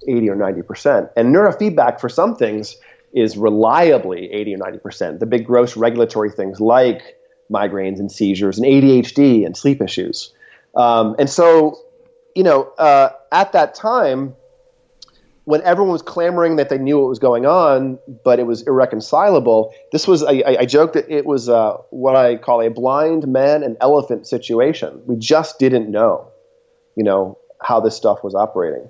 80 or 90%. And neurofeedback for some things is reliably 80 or 90%. The big gross regulatory things like migraines and seizures and ADHD and sleep issues. Um, and so, you know, uh, at that time, when everyone was clamoring that they knew what was going on, but it was irreconcilable, this was, I, I joke that it was uh, what I call a blind man and elephant situation. We just didn't know, you know, how this stuff was operating.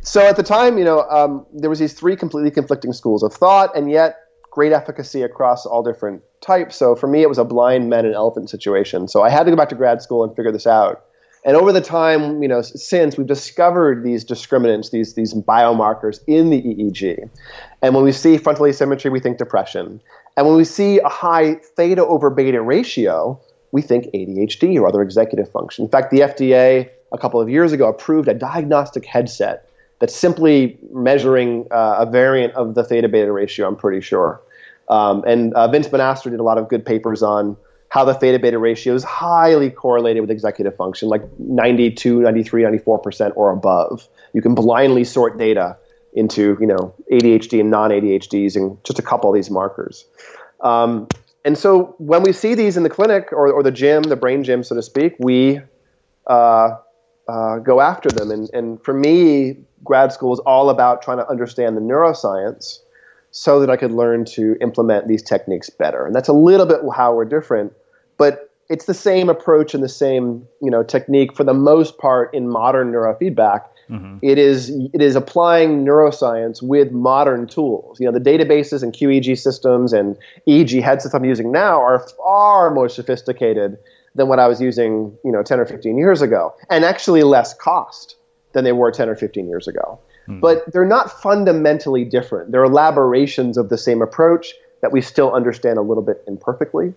So at the time, you know, um, there was these three completely conflicting schools of thought, and yet great efficacy across all different types. So for me, it was a blind men and elephant situation. So I had to go back to grad school and figure this out. And over the time, you know, since we've discovered these discriminants, these these biomarkers in the EEG, and when we see frontal asymmetry, we think depression, and when we see a high theta over beta ratio, we think ADHD or other executive function. In fact, the FDA a couple of years ago approved a diagnostic headset that's simply measuring uh, a variant of the theta beta ratio, I'm pretty sure. Um, and uh, Vince Monastra did a lot of good papers on how the theta beta ratio is highly correlated with executive function, like 92, 93, 94% or above. You can blindly sort data into you know ADHD and non-ADHD using just a couple of these markers. Um, and so when we see these in the clinic or, or the gym, the brain gym, so to speak, we uh, uh, go after them. And, and for me, grad school is all about trying to understand the neuroscience so that I could learn to implement these techniques better. And that's a little bit how we're different, but it's the same approach and the same you know technique for the most part in modern neurofeedback. Mm-hmm. It is it is applying neuroscience with modern tools. You know, the databases and QEEG systems and EEG headsets I'm using now are far more sophisticated than what I was using, you know, 10 or 15 years ago, and actually less cost than they were 10 or 15 years ago. Mm. But they're not fundamentally different. They're elaborations of the same approach that we still understand a little bit imperfectly.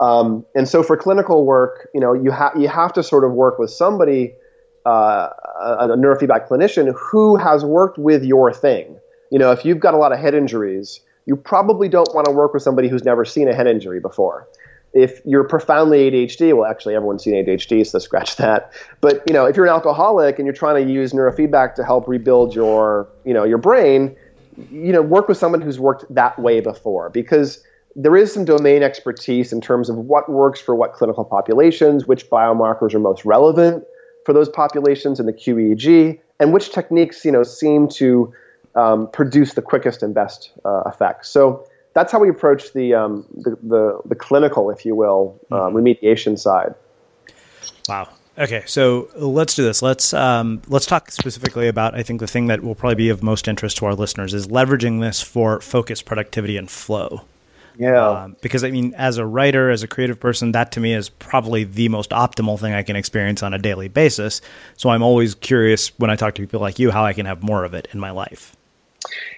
Um, and so for clinical work, you know, you, ha- you have to sort of work with somebody, uh, a neurofeedback clinician who has worked with your thing. You know, if you've got a lot of head injuries, you probably don't want to work with somebody who's never seen a head injury before if you're profoundly ADHD, well, actually everyone's seen ADHD, so scratch that. But you know, if you're an alcoholic and you're trying to use neurofeedback to help rebuild your, you know, your brain, you know, work with someone who's worked that way before because there is some domain expertise in terms of what works for what clinical populations, which biomarkers are most relevant for those populations in the QEEG, and which techniques, you know, seem to um, produce the quickest and best uh, effects. So that's how we approach the, um, the, the, the, clinical, if you will, uh, mm-hmm. remediation side. Wow. Okay, so let's do this. Let's um, let's talk specifically about. I think the thing that will probably be of most interest to our listeners is leveraging this for focus, productivity, and flow. Yeah. Um, because I mean, as a writer, as a creative person, that to me is probably the most optimal thing I can experience on a daily basis. So I'm always curious when I talk to people like you how I can have more of it in my life.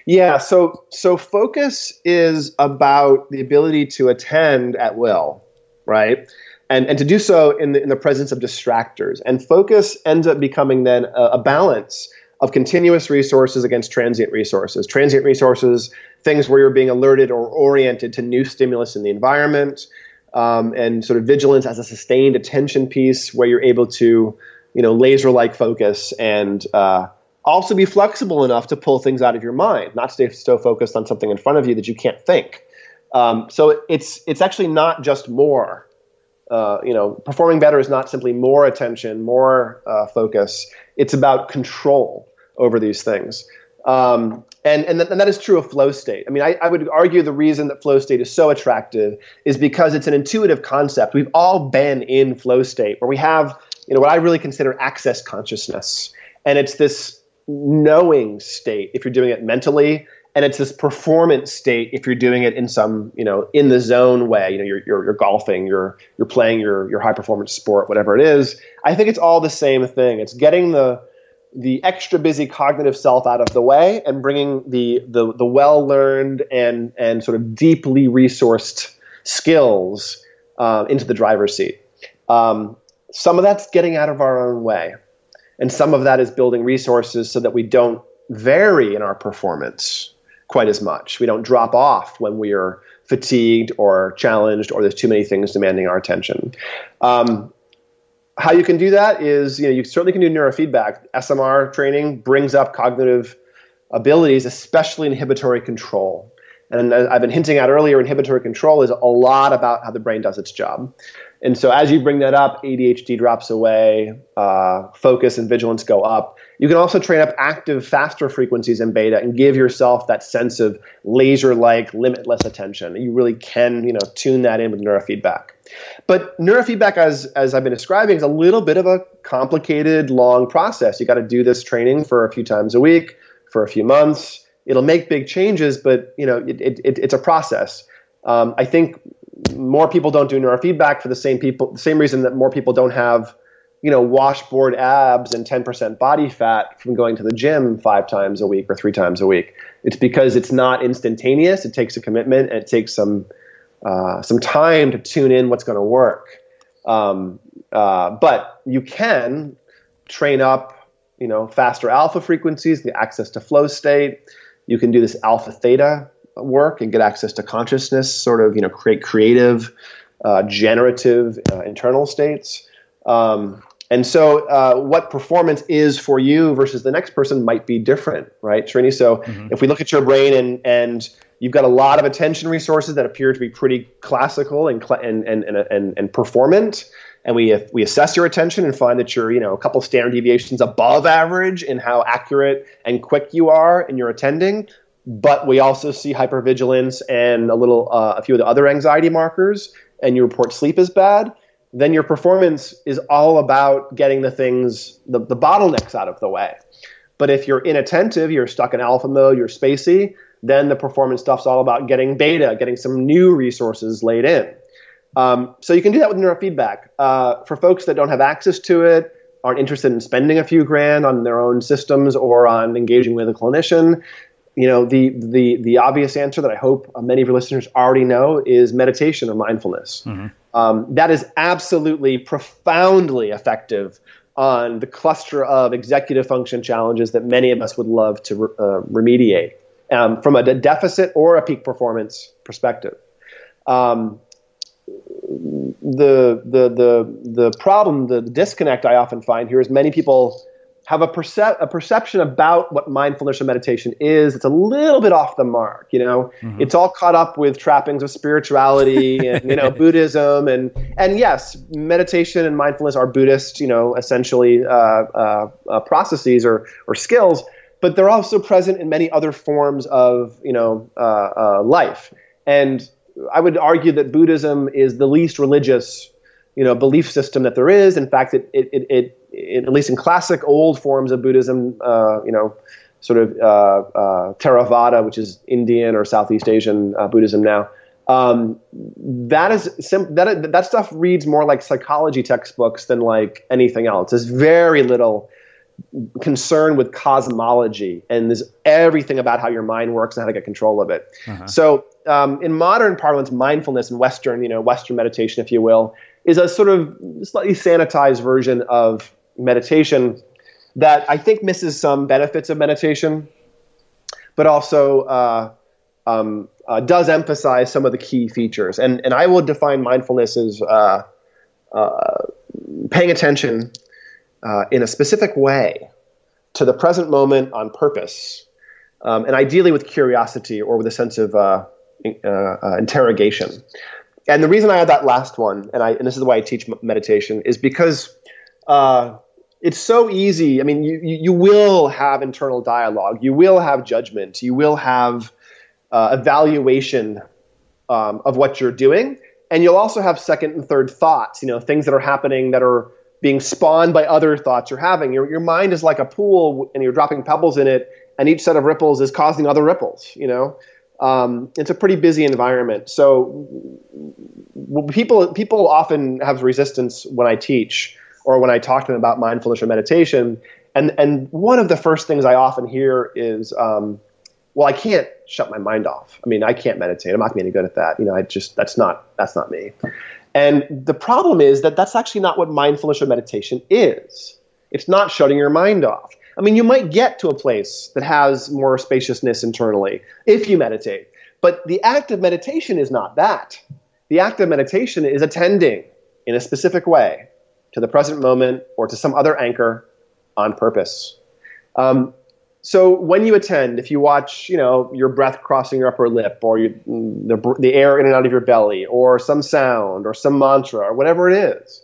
Yeah, so so focus is about the ability to attend at will, right? And and to do so in the in the presence of distractors. And focus ends up becoming then a, a balance of continuous resources against transient resources. Transient resources, things where you're being alerted or oriented to new stimulus in the environment, um, and sort of vigilance as a sustained attention piece where you're able to, you know, laser-like focus and uh, also be flexible enough to pull things out of your mind, not stay so focused on something in front of you that you can't think. Um, so it's it's actually not just more. Uh, you know, performing better is not simply more attention, more uh, focus. It's about control over these things. Um, and, and, th- and, that is true of flow state. I mean, I, I, would argue the reason that flow state is so attractive is because it's an intuitive concept. We've all been in flow state where we have, you know, what I really consider access consciousness. And it's this knowing state if you're doing it mentally, and it's this performance state if you're doing it in some, you know, in the zone way. You know, you're, you're, you're golfing, you're, you're playing your, your high performance sport, whatever it is. I think it's all the same thing. It's getting the, the extra busy cognitive self out of the way and bringing the the, the well learned and and sort of deeply resourced skills uh, into the driver's seat. Um, some of that's getting out of our own way, and some of that is building resources so that we don't vary in our performance quite as much. We don't drop off when we are fatigued or challenged or there's too many things demanding our attention. Um, how you can do that is, you know, you certainly can do neurofeedback. SMR training brings up cognitive abilities, especially inhibitory control. And I've been hinting at earlier, inhibitory control is a lot about how the brain does its job. And so as you bring that up, ADHD drops away, uh, focus and vigilance go up. You can also train up active, faster frequencies in beta and give yourself that sense of laser-like, limitless attention. You really can, you know, tune that in with neurofeedback. But neurofeedback, as as I've been describing, is a little bit of a complicated, long process. You got to do this training for a few times a week, for a few months. It'll make big changes, but you know, it, it, it it's a process. Um, I think more people don't do neurofeedback for the same people, the same reason that more people don't have, you know, washboard abs and 10% body fat from going to the gym five times a week or three times a week. It's because it's not instantaneous. It takes a commitment and it takes some uh, some time to tune in what's going to work. Um, uh, but you can train up, you know, faster alpha frequencies, the access to flow state. You can do this alpha theta work and get access to consciousness, sort of, you know, create creative, uh, generative uh, internal states. Um, and so, uh, what performance is for you versus the next person might be different, right, Srini? So, mm-hmm. if we look at your brain and and you've got a lot of attention resources that appear to be pretty classical and and and and, and performant, and we we assess your attention and find that you're you know a couple standard deviations above average in how accurate and quick you are in your attending but we also see hypervigilance and a little uh, a few of the other anxiety markers and you report sleep is bad then your performance is all about getting the things the, the bottlenecks out of the way. But if you're inattentive you're stuck in alpha mode you're spacey then the performance stuff's all about getting beta getting some new resources laid in. Um, so you can do that with neurofeedback. Uh, for folks that don't have access to it aren't interested in spending a few grand on their own systems or on engaging with a clinician you know, the the the obvious answer that I hope many of your listeners already know is meditation or mindfulness. Mm-hmm. Um, that is absolutely profoundly effective on the cluster of executive function challenges that many of us would love to re- uh, remediate um, from a deficit or a peak performance perspective. Um, the the the the problem, the disconnect I often find here is many people have a, percep- a perception about what mindfulness or meditation is. It's a little bit off the mark, you know. Mm-hmm. It's all caught up with trappings of spirituality and you know Buddhism and and yes, meditation and mindfulness are Buddhist, you know, essentially uh, uh, uh, processes or or skills, but they're also present in many other forms of you know uh, uh, life. And I would argue that Buddhism is the least religious you know belief system that there is. In fact, it it, it, it at least in classic old forms of Buddhism, uh, you know, sort of uh, uh, Theravada, which is Indian or Southeast Asian uh, Buddhism now. Um, that is sim- that that stuff reads more like psychology textbooks than like anything else. There's very little concern with cosmology and there's everything about how your mind works and how to get control of it. Uh-huh. So um, in modern parlance, mindfulness and Western, you know, Western meditation, if you will, is a sort of slightly sanitized version of meditation that I think misses some benefits of meditation, but also uh, um, uh, does emphasize some of the key features. And and I will define mindfulness as uh, uh paying attention uh, in a specific way to the present moment on purpose, um, and ideally with curiosity or with a sense of uh, interrogation. And the reason I had that last one, and I and this is why I teach meditation, is because uh, it's so easy. I mean, you, you will have internal dialogue, you will have judgment, you will have uh, evaluation um, of what you're doing, and you'll also have second and third thoughts. You know, things that are happening that are being spawned by other thoughts you're having. Your your mind is like a pool, and you're dropping pebbles in it, and each set of ripples is causing other ripples. You know. Um, it's a pretty busy environment. So people people often have resistance when I teach or when I talk to them about mindfulness or meditation. And and one of the first things I often hear is, um, well, I can't shut my mind off. I mean, I can't meditate. I'm not going to be any good at that. You know, I just that's not that's not me. And the problem is that that's actually not what mindfulness or meditation is. It's not shutting your mind off. I mean, you might get to a place that has more spaciousness internally if you meditate. But the act of meditation is not that. The act of meditation is attending in a specific way to the present moment or to some other anchor on purpose. Um, so when you attend, if you watch, you know, your breath crossing your upper lip, or you, the, the air in and out of your belly, or some sound, or some mantra, or whatever it is,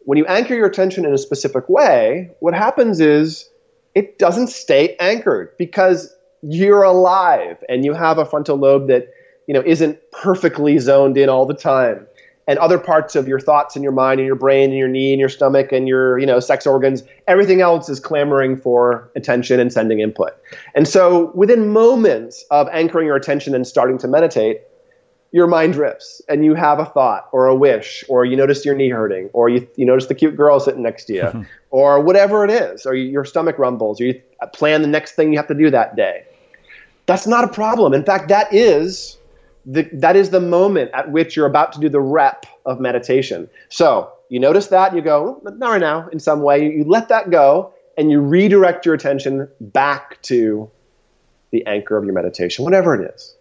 when you anchor your attention in a specific way, what happens is it doesn't stay anchored because you're alive and you have a frontal lobe that you know isn't perfectly zoned in all the time and other parts of your thoughts and your mind and your brain and your knee and your stomach and your you know sex organs everything else is clamoring for attention and sending input. And so within moments of anchoring your attention and starting to meditate your mind drifts and you have a thought or a wish or you notice your knee hurting or you, you notice the cute girl sitting next to you or whatever it is or your stomach rumbles or you plan the next thing you have to do that day. That's not a problem. In fact that is the, that is the moment at which you're about to do the rep of meditation so you notice that you go mm, not right now in some way you let that go and you redirect your attention back to the anchor of your meditation whatever it is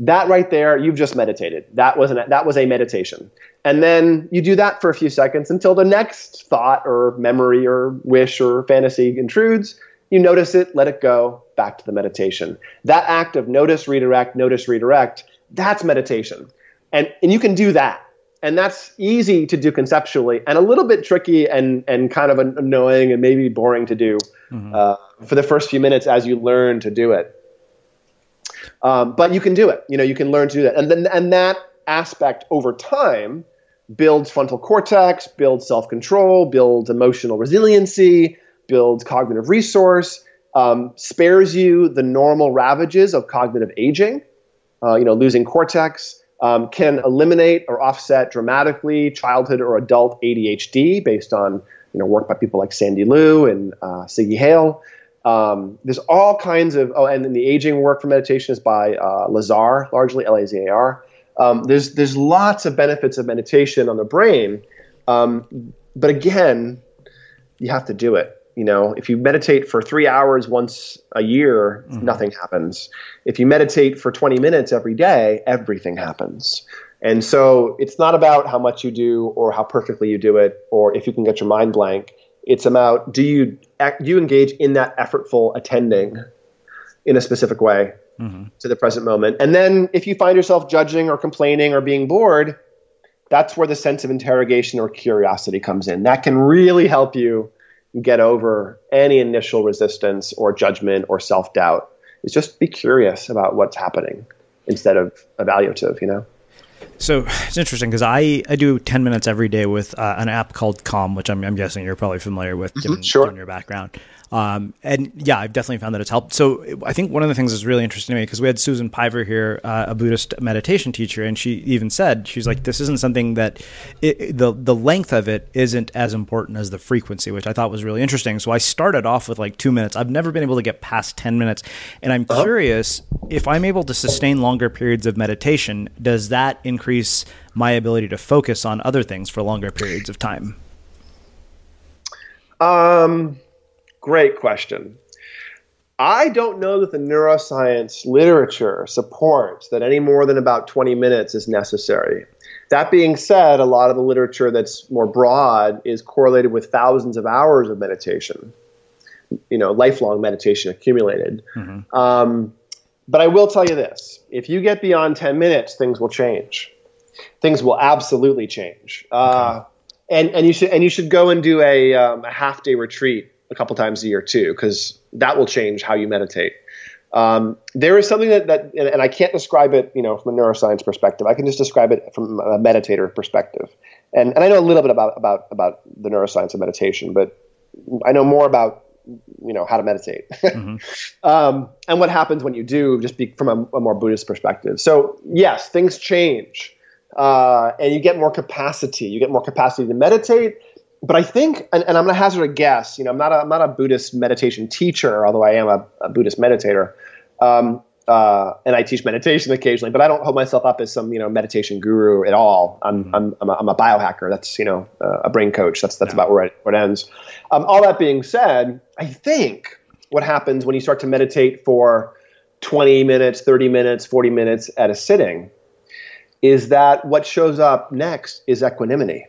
that right there, you've just meditated. That was an, that was a meditation. And then you do that for a few seconds until the next thought or memory or wish or fantasy intrudes. You notice it, let it go, back to the meditation. That act of notice, redirect, notice, redirect, that's meditation. And, and you can do that. And that's easy to do conceptually and a little bit tricky and, and kind of annoying and maybe boring to do mm-hmm. uh, for the first few minutes as you learn to do it. Um, but you can do it. You know, you can learn to do that, and then and that aspect over time builds frontal cortex, builds self control, builds emotional resiliency, builds cognitive resource, um, spares you the normal ravages of cognitive aging. Uh, you know, losing cortex. Um, can eliminate or offset dramatically childhood or adult ADHD based on you know work by people like Sandy Liu and uh, Siggy Hale. Um, there's all kinds of, oh, and then the aging work for meditation is by uh, Lazar, largely L A Z A R. Um, there's there's lots of benefits of meditation on the brain, um, but again, you have to do it. You know, if you meditate for three hours once a year, mm-hmm. nothing happens. If you meditate for 20 minutes every day, everything happens. And so it's not about how much you do or how perfectly you do it or if you can get your mind blank. It's about do you do you engage in that effortful attending in a specific way mm-hmm. to the present moment, and then if you find yourself judging or complaining or being bored, that's where the sense of interrogation or curiosity comes in. That can really help you get over any initial resistance or judgment or self doubt. Is just be curious about what's happening instead of evaluative. You know. So it's interesting because I, I do 10 minutes every day with uh, an app called Calm, which I'm, I'm guessing you're probably familiar with given, mm-hmm, sure. given your background. Um, and yeah, I've definitely found that it's helped. So I think one of the things that's really interesting to me because we had Susan Piver here, uh, a Buddhist meditation teacher, and she even said she's like, this isn't something that it, the the length of it isn't as important as the frequency, which I thought was really interesting. So I started off with like two minutes. I've never been able to get past ten minutes, and I'm uh-huh. curious if I'm able to sustain longer periods of meditation. Does that increase my ability to focus on other things for longer periods of time? Um Great question. I don't know that the neuroscience literature supports that any more than about 20 minutes is necessary. That being said, a lot of the literature that's more broad is correlated with thousands of hours of meditation. you know lifelong meditation accumulated. Mm-hmm. Um, but I will tell you this: if you get beyond ten minutes, things will change. Things will absolutely change. Uh, and and you should and you should go and do a, um, a half day retreat a couple times a year too, because that will change how you meditate. Um, there is something that, that and, and, I can't describe it, you know, from a neuroscience perspective. I can just describe it from a meditator perspective. And, and I know a little bit about, about, about the neuroscience of meditation, but I know more about, you know, how to meditate mm-hmm. um, and what happens when you do just be from a, a more Buddhist perspective. So yes, things change uh, and you get more capacity. You get more capacity to meditate. But I think, and, and I'm going to hazard a guess. You know, I'm not a, I'm not a Buddhist meditation teacher, although I am a, a Buddhist meditator. Um, uh, and I teach meditation occasionally, but I don't hold myself up as some you know meditation guru at all. I'm mm-hmm. I'm, I'm, a, I'm, a biohacker. That's you know uh, a brain coach. That's that's yeah. about where it, where it ends. Um, all that being said, I think what happens when you start to meditate for 20 minutes, 30 minutes, 40 minutes at a sitting is that what shows up next is equanimity,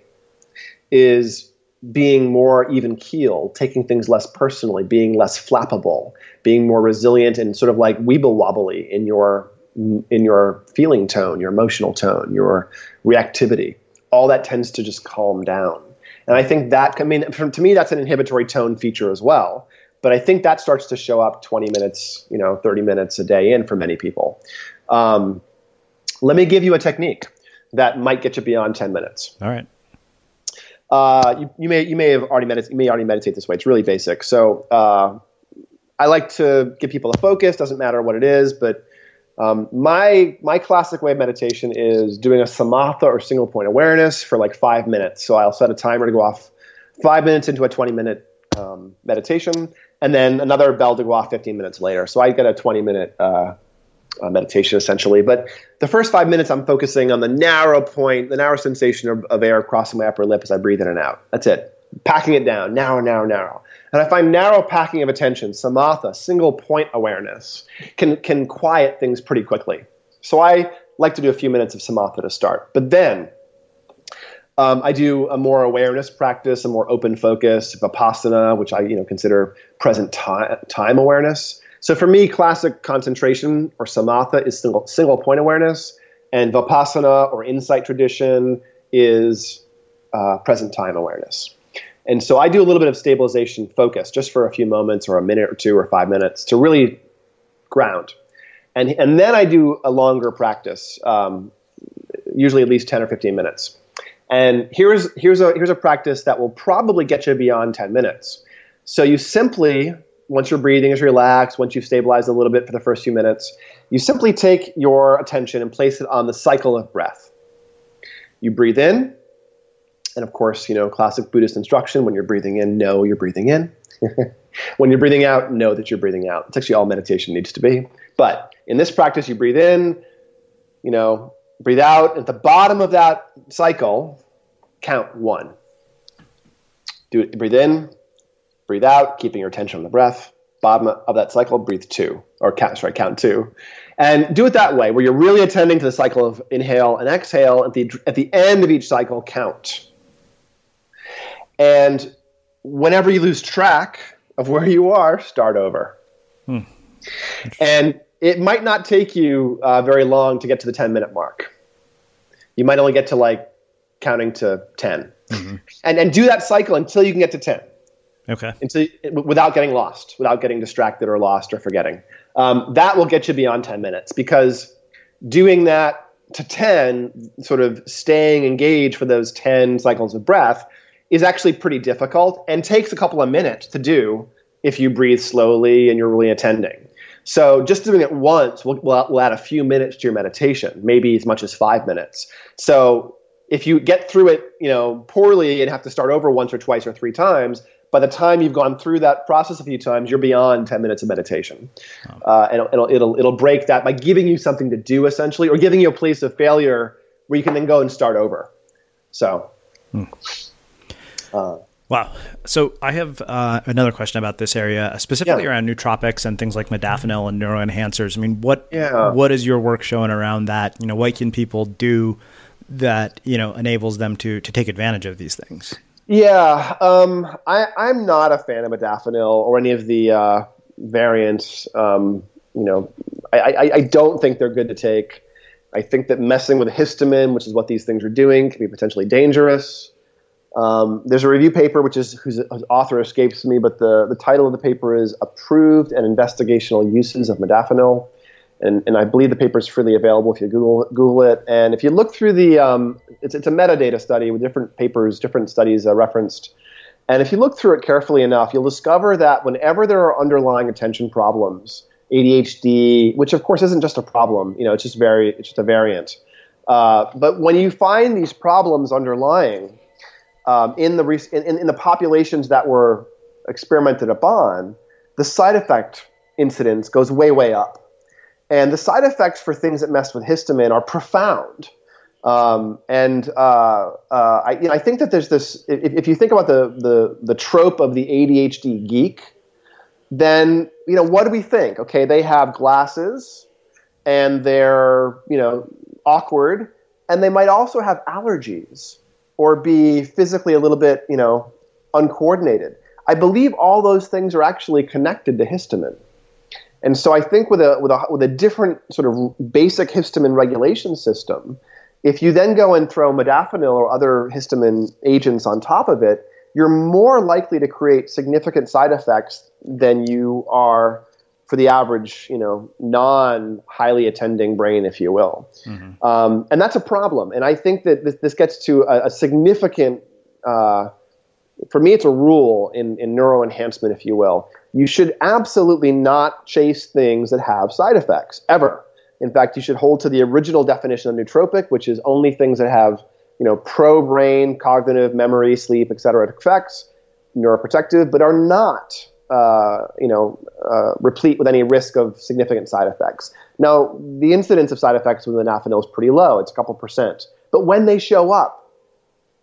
is being more even keel, taking things less personally, being less flappable, being more resilient and sort of like weeble wobbly in your in your feeling tone, your emotional tone, your reactivity. All that tends to just calm down. And I think that I mean to me that's an inhibitory tone feature as well. But I think that starts to show up 20 minutes, you know, 30 minutes a day in for many people. Um, let me give you a technique that might get you beyond 10 minutes. All right. Uh, you, you, may you may have already meditate you may already meditate this way. It's really basic. So uh, I like to give people a focus. Doesn't matter what it is, but um, my my classic way of meditation is doing a samatha or single point awareness for like five minutes. So I'll set a timer to go off five minutes into a 20 minute um, meditation, and then another bell to go off 15 minutes later. So I get a 20 minute uh, uh, meditation essentially. But the first five minutes, I'm focusing on the narrow point, the narrow sensation of, of air crossing my upper lip as I breathe in and out. That's it. Packing it down, narrow, narrow, narrow. And I find narrow packing of attention, samatha, single point awareness, can, can quiet things pretty quickly. So I like to do a few minutes of samatha to start. But then um, I do a more awareness practice, a more open focus, vipassana, which I you know consider present time, time awareness. So for me, classic concentration or samatha is single, single point awareness, and vipassana or insight tradition is uh, present time awareness. And so I do a little bit of stabilization focus just for a few moments or a minute or two or five minutes to really ground. And, and then I do a longer practice, um, usually at least 10 or 15 minutes. And here's, here's, a, here's a practice that will probably get you beyond 10 minutes. So you simply once your breathing is relaxed, once you've stabilized a little bit for the first few minutes, you simply take your attention and place it on the cycle of breath. You breathe in, and of course, you know, classic Buddhist instruction when you're breathing in, know you're breathing in. when you're breathing out, know that you're breathing out. It's actually all meditation needs to be. But in this practice, you breathe in, you know, breathe out. At the bottom of that cycle, count one. Do it, breathe in, breathe out, keeping your attention on the breath. Bottom of that cycle, breathe two, or count, sorry, count two. And do it that way, where you're really attending to the cycle of inhale and exhale. At the, at the end of each cycle, count. And whenever you lose track of where you are, start over. Hmm. And it might not take you uh, very long to get to the 10 minute mark. You might only get to like counting to 10. Mm-hmm. And, and do that cycle until you can get to 10. Okay. Until, without getting lost, without getting distracted or lost or forgetting. Um, that will get you beyond 10 minutes because doing that to 10, sort of staying engaged for those 10 cycles of breath, is actually pretty difficult and takes a couple of minutes to do if you breathe slowly and you're really attending. So just doing it once will, will, add a few minutes to your meditation, maybe as much as five minutes. So if you get through it, you know, poorly and have to start over once or twice or three times, by the time you've gone through that process a few times, you're beyond 10 minutes of meditation. Oh. Uh, and it'll, it'll, it'll break that by giving you something to do essentially, or giving you a place of failure where you can then go and start over. So, hmm. uh, Wow. So I have uh, another question about this area, specifically yeah. around nootropics and things like modafinil and neuroenhancers. I mean, what yeah. what is your work showing around that? You know, what can people do that you know enables them to to take advantage of these things? Yeah, um, I, I'm not a fan of modafinil or any of the uh, variants. Um, you know, I, I, I don't think they're good to take. I think that messing with histamine, which is what these things are doing, can be potentially dangerous. Um, there's a review paper, which is whose author escapes me, but the, the title of the paper is Approved and Investigational Uses of Modafinil. And, and I believe the paper is freely available if you Google, Google it. And if you look through the, um, it's, it's a metadata study with different papers, different studies uh, referenced. And if you look through it carefully enough, you'll discover that whenever there are underlying attention problems, ADHD, which of course isn't just a problem, you know, it's just very, it's just a variant. Uh, but when you find these problems underlying um, in the in, in the populations that were experimented upon, the side effect incidence goes way way up, and the side effects for things that mess with histamine are profound. Um, and uh, uh, I, you know, I, think that there's this. If, if, you think about the, the the trope of the ADHD geek, then you know what do we think? Okay, they have glasses, and they're you know awkward, and they might also have allergies or be physically a little bit you know uncoordinated. I believe all those things are actually connected to histamine. And so I think with a, with a, with a different sort of basic histamine regulation system, if you then go and throw modafinil or other histamine agents on top of it, you're more likely to create significant side effects than you are for the average, you know, non highly attending brain, if you will. Mm-hmm. Um, and that's a problem. And I think that this, this gets to a, a significant, uh, for me, it's a rule in, in neuroenhancement, if you will. You should absolutely not chase things that have side effects, ever. In fact, you should hold to the original definition of nootropic, which is only things that have you know, pro-brain, cognitive, memory, sleep, etc. effects, neuroprotective, but are not, uh, you know, uh, replete with any risk of significant side effects. Now, the incidence of side effects with modafinil is pretty low; it's a couple percent. But when they show up,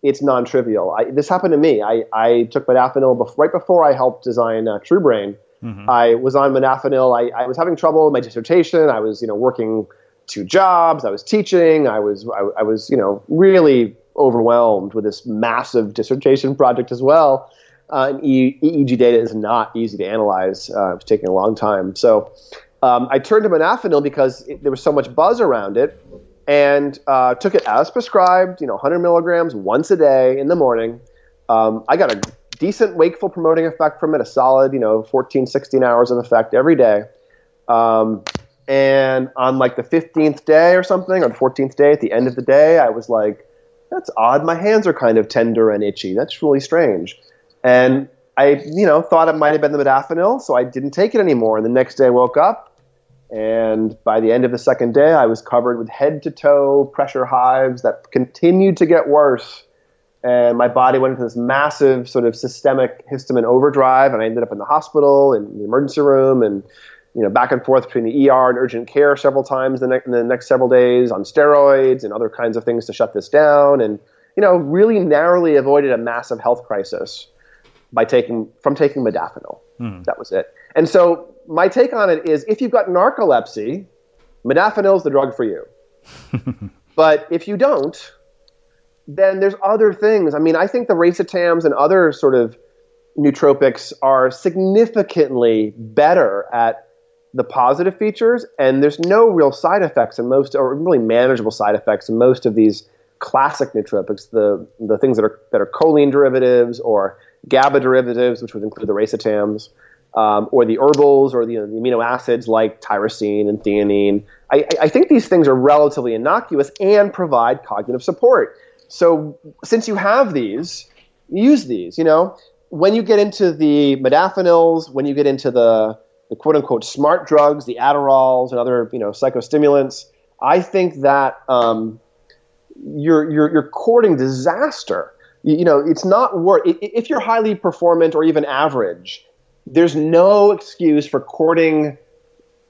it's non-trivial. I, this happened to me. I, I took modafinil bef- right before I helped design uh, truBrain. Mm-hmm. I was on modafinil. I, I was having trouble with my dissertation. I was, you know, working two jobs. I was teaching. I was I, I, was you know really overwhelmed with this massive dissertation project as well. Uh, and e- EEG data is not easy to analyze. Uh, it was taking a long time. So um, I turned to modafinil because it, there was so much buzz around it, and uh, took it as prescribed. You know, 100 milligrams once a day in the morning. Um, I got a decent wakeful promoting effect from it, a solid, you know, 14, 16 hours of effect every day. Um, and on like the 15th day or something, or the 14th day, at the end of the day, I was like, that's odd. My hands are kind of tender and itchy. That's really strange. And I, you know, thought it might have been the modafinil, so I didn't take it anymore. And the next day I woke up, and by the end of the second day, I was covered with head to toe pressure hives that continued to get worse. And my body went into this massive sort of systemic histamine overdrive, and I ended up in the hospital, in the emergency room, and you know, back and forth between the ER and urgent care several times in the, ne- in the next several days on steroids and other kinds of things to shut this down, and you know, really narrowly avoided a massive health crisis by taking from taking modafinil. Hmm. That was it. And so my take on it is, if you've got narcolepsy, modafinil is the drug for you. but if you don't, then there's other things. I mean, I think the racetams and other sort of nootropics are significantly better at the positive features, and there's no real side effects in most, or really manageable side effects in most of these classic nootropics, the the things that are that are choline derivatives or GABA derivatives, which would include the racetams, um, or the herbals or the, the, amino acids like tyrosine and theanine. I, I think these things are relatively innocuous and provide cognitive support. So since you have these, use these. You know, when you get into the modafinils, when you get into the the quote unquote smart drugs, the Adderalls and other you know psychostimulants, I think that um, you're, you're you're courting disaster. You, you know, it's not worth if you're highly performant or even average. There's no excuse for courting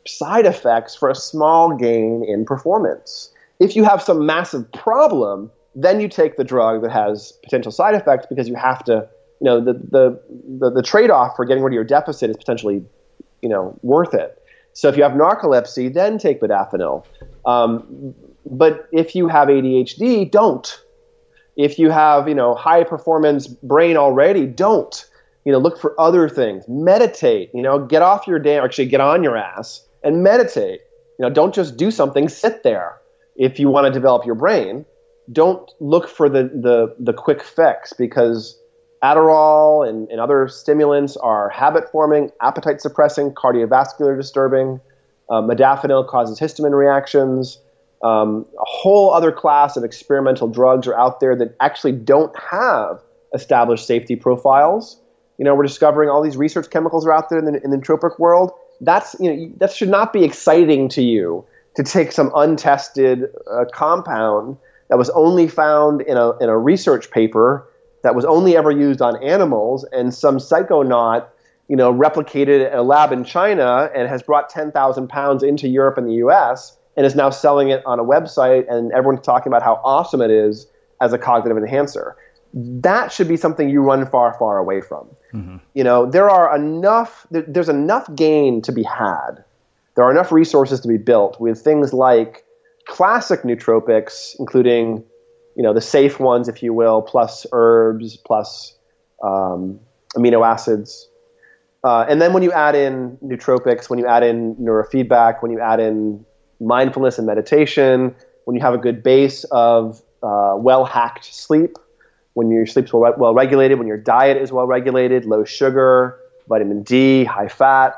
side effects for a small gain in performance. If you have some massive problem, then you take the drug that has potential side effects because you have to, you know, the, the, the, the trade off for getting rid of your deficit is potentially you know worth it. So if you have narcolepsy, then take modafinil. Um, but if you have ADHD, don't. If you have, you know, high performance brain already, don't. You know, look for other things. Meditate. You know, get off your damn. Actually, get on your ass and meditate. You know, don't just do something. Sit there. If you want to develop your brain, don't look for the the the quick fix because Adderall and, and other stimulants are habit forming, appetite suppressing, cardiovascular disturbing. Uh, modafinil causes histamine reactions. Um, a whole other class of experimental drugs are out there that actually don't have established safety profiles. You know, we're discovering all these research chemicals are out there in the, in the nootropic world. That's you know that should not be exciting to you to take some untested uh, compound that was only found in a in a research paper that was only ever used on animals, and some psychonaut you know, replicated a lab in China and has brought 10,000 pounds into Europe and the US and is now selling it on a website and everyone's talking about how awesome it is as a cognitive enhancer. That should be something you run far, far away from. Mm-hmm. You know, there are enough, there's enough gain to be had. There are enough resources to be built with things like classic nootropics, including, you know, the safe ones, if you will, plus herbs, plus um, amino acids, uh, and then when you add in nootropics, when you add in neurofeedback, when you add in mindfulness and meditation, when you have a good base of uh, well hacked sleep, when your sleep's well, well regulated, when your diet is well regulated, low sugar, vitamin D, high fat,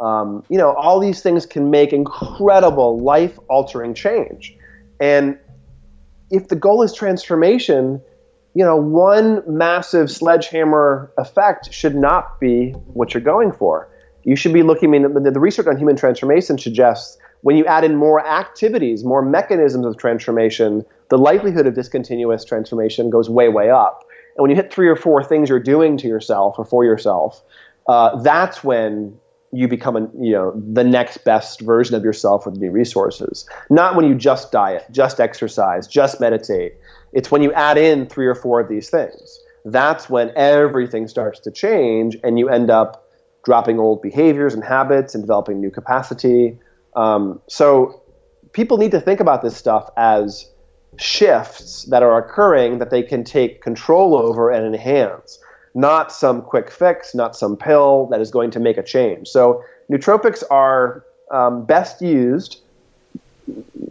um, you know, all these things can make incredible life altering change. And if the goal is transformation, you know, one massive sledgehammer effect should not be what you're going for. You should be looking, I mean, the, the research on human transformation suggests when you add in more activities, more mechanisms of transformation, the likelihood of discontinuous transformation goes way, way up. And when you hit three or four things you're doing to yourself or for yourself, uh, that's when you become a, you know the next best version of yourself with new resources. Not when you just diet, just exercise, just meditate, it's when you add in three or four of these things. That's when everything starts to change and you end up dropping old behaviors and habits and developing new capacity. Um, so people need to think about this stuff as shifts that are occurring that they can take control over and enhance, not some quick fix, not some pill that is going to make a change. So nootropics are um, best used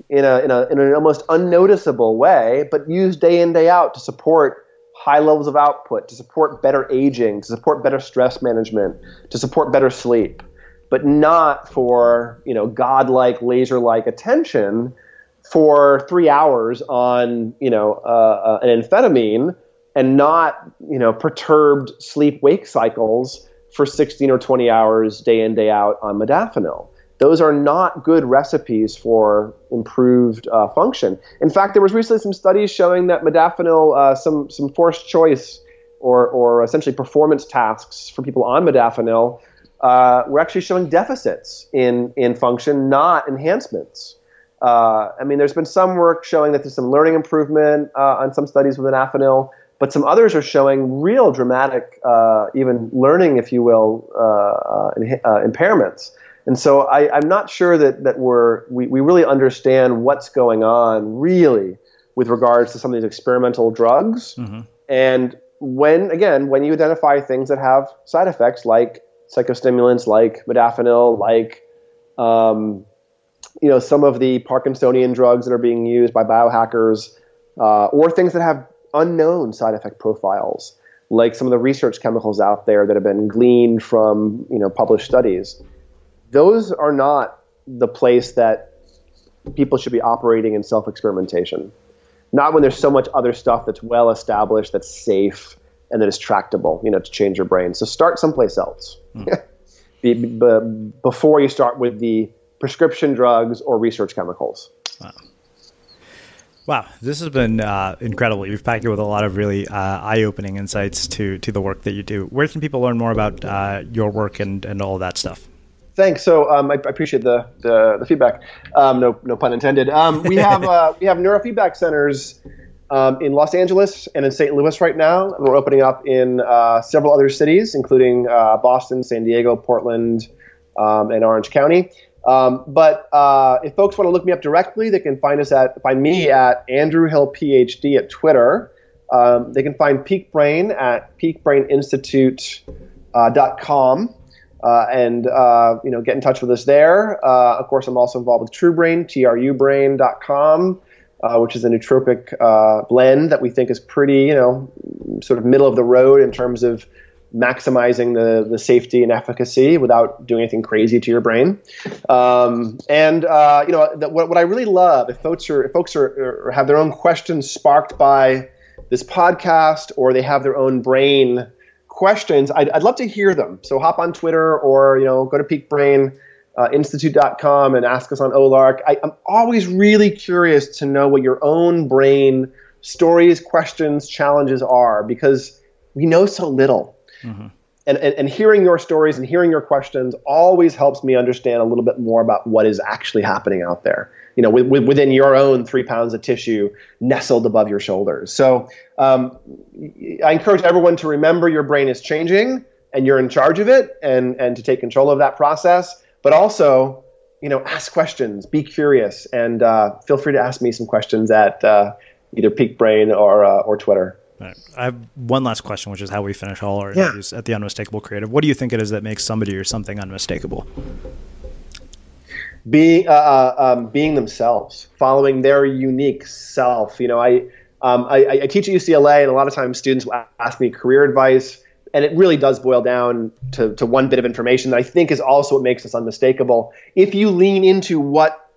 in, a, in, a, in an almost unnoticeable way, but used day in, day out to support high levels of output, to support better aging, to support better stress management, to support better sleep, but not for you know godlike, laser-like attention for three hours on you know uh, uh, an amphetamine and not you know perturbed sleep-wake cycles for 16 or 20 hours day in day out on modafinil those are not good recipes for improved uh, function. In fact, there was recently some studies showing that modafinil, uh, some some forced choice or or essentially performance tasks for people on modafinil, uh, were actually showing deficits in in function, not enhancements. Uh, I mean, there's been some work showing that there's some learning improvement uh, on some studies with modafinil, but some others are showing real dramatic, uh, even learning, if you will, impairments. And so I, am not sure that, that we're, we, we really understand what's going on really with regards to some of these experimental drugs. Mm-hmm. And when, again, when you identify things that have side effects like psychostimulants, like modafinil, like um, you know some of the Parkinsonian drugs that are being used by biohackers, uh, or things that have unknown side effect profiles, like some of the research chemicals out there that have been gleaned from you know published studies those are not the place that people should be operating in self experimentation. Not when there's so much other stuff that's well established, that's safe, and that is tractable, you know, to change your brain. So start someplace else mm. be, be, before you start with the prescription drugs or research chemicals. Wow. Wow, this has been uh, incredible. You've packed it with a lot of really uh, eye-opening insights to to the work that you do. Where can people learn more about uh, your work and, and all that stuff? Thanks. So um, I, I, appreciate the the, the feedback. Um, no no pun intended. Um, we have uh, we have neurofeedback centers um, in Los Angeles and in St. Louis right now. And we're opening up in uh, several other cities, including uh, Boston, San Diego, Portland, um, and Orange County. Um, but uh, if folks want to look me up directly, they can find us at find me at Andrew Hill PhD at Twitter. um, they can find Peak Brain at peakbraininstitute.com. Uh, and uh, you know, get in touch with us there. Uh, of course, I'm also involved with truBrain, trubrain.com, uh, which is a nootropic uh, blend that we think is pretty, you know, sort of middle of the road in terms of maximizing the, the safety and efficacy without doing anything crazy to your brain. Um, and uh, you know, the, what, what I really love, if folks are if folks are, are have their own questions sparked by this podcast, or they have their own brain questions, I'd, I'd love to hear them. So hop on Twitter or, you know, go to peakbrain, uh, and ask us on OLARC. I, I'm always really curious to know what your own brain stories, questions, challenges are because we know so little. Mm-hmm. And, and, and, hearing your stories and hearing your questions always helps me understand a little bit more about what is actually happening out there you know, with, with, within your own three pounds of tissue nestled above your shoulders. So um, I encourage everyone to remember your brain is changing and you're in charge of it and, and to take control of that process. But also, you know, ask questions, be curious, and uh, feel free to ask me some questions at uh, either Peak Brain or, uh, or Twitter. Right. I have one last question, which is how we finish all our interviews yeah. at the Unmistakable Creative. What do you think it is that makes somebody or something unmistakable? being uh, uh, um, being themselves, following their unique self. You know, I, um, I, I teach at UCLA, and a lot of times students ask me career advice, and it really does boil down to, to one bit of information that I think is also what makes us unmistakable. If you lean into what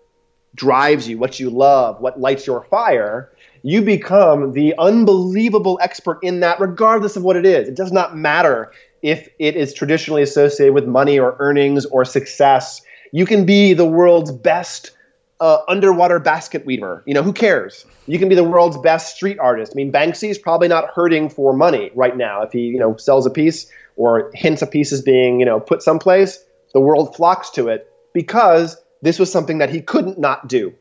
drives you, what you love, what lights your fire, you become the unbelievable expert in that, regardless of what it is. It does not matter if it is traditionally associated with money or earnings or success you can be the world's best uh, underwater basket weaver. You know, who cares? You can be the world's best street artist. I mean, Banksy is probably not hurting for money right now. If he, you know, sells a piece or hints a piece is being, you know, put someplace, the world flocks to it because this was something that he couldn't not do.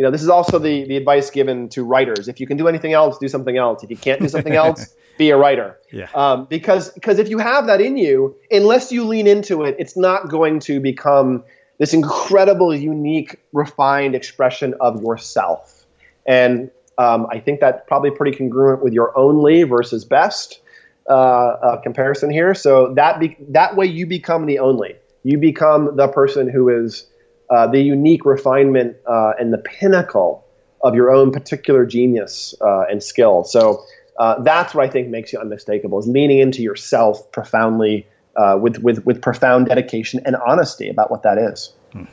You know, this is also the, the advice given to writers. If you can do anything else, do something else. If you can't do something else, be a writer. Yeah. Um, because because if you have that in you, unless you lean into it, it's not going to become this incredible, unique, refined expression of yourself. And um, I think that's probably pretty congruent with your only versus best uh, uh, comparison here. So that be- that way you become the only. You become the person who is uh, the unique refinement uh, and the pinnacle of your own particular genius uh, and skill. So uh, that's what I think makes you unmistakable: is leaning into yourself profoundly uh, with, with, with profound dedication and honesty about what that is. Hmm.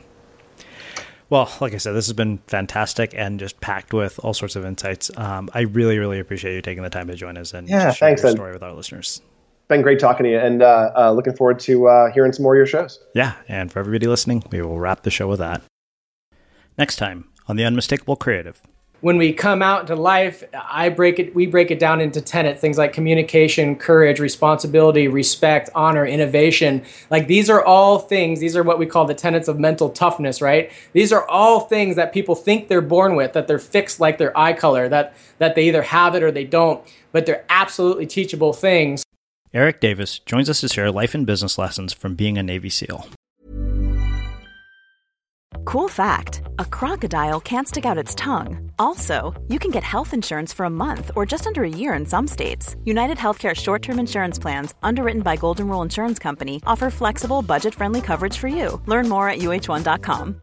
Well, like I said, this has been fantastic and just packed with all sorts of insights. Um, I really, really appreciate you taking the time to join us and yeah, share thanks, your story with our listeners. Been great talking to you, and uh, uh, looking forward to uh, hearing some more of your shows. Yeah, and for everybody listening, we will wrap the show with that. Next time on the Unmistakable Creative when we come out into life, I break it. We break it down into tenets, things like communication, courage, responsibility, respect, honor, innovation. Like these are all things. These are what we call the tenets of mental toughness, right? These are all things that people think they're born with, that they're fixed like their eye color, that that they either have it or they don't. But they're absolutely teachable things. Eric Davis joins us to share life and business lessons from being a Navy SEAL. Cool fact a crocodile can't stick out its tongue. Also, you can get health insurance for a month or just under a year in some states. United Healthcare short term insurance plans, underwritten by Golden Rule Insurance Company, offer flexible, budget friendly coverage for you. Learn more at uh1.com.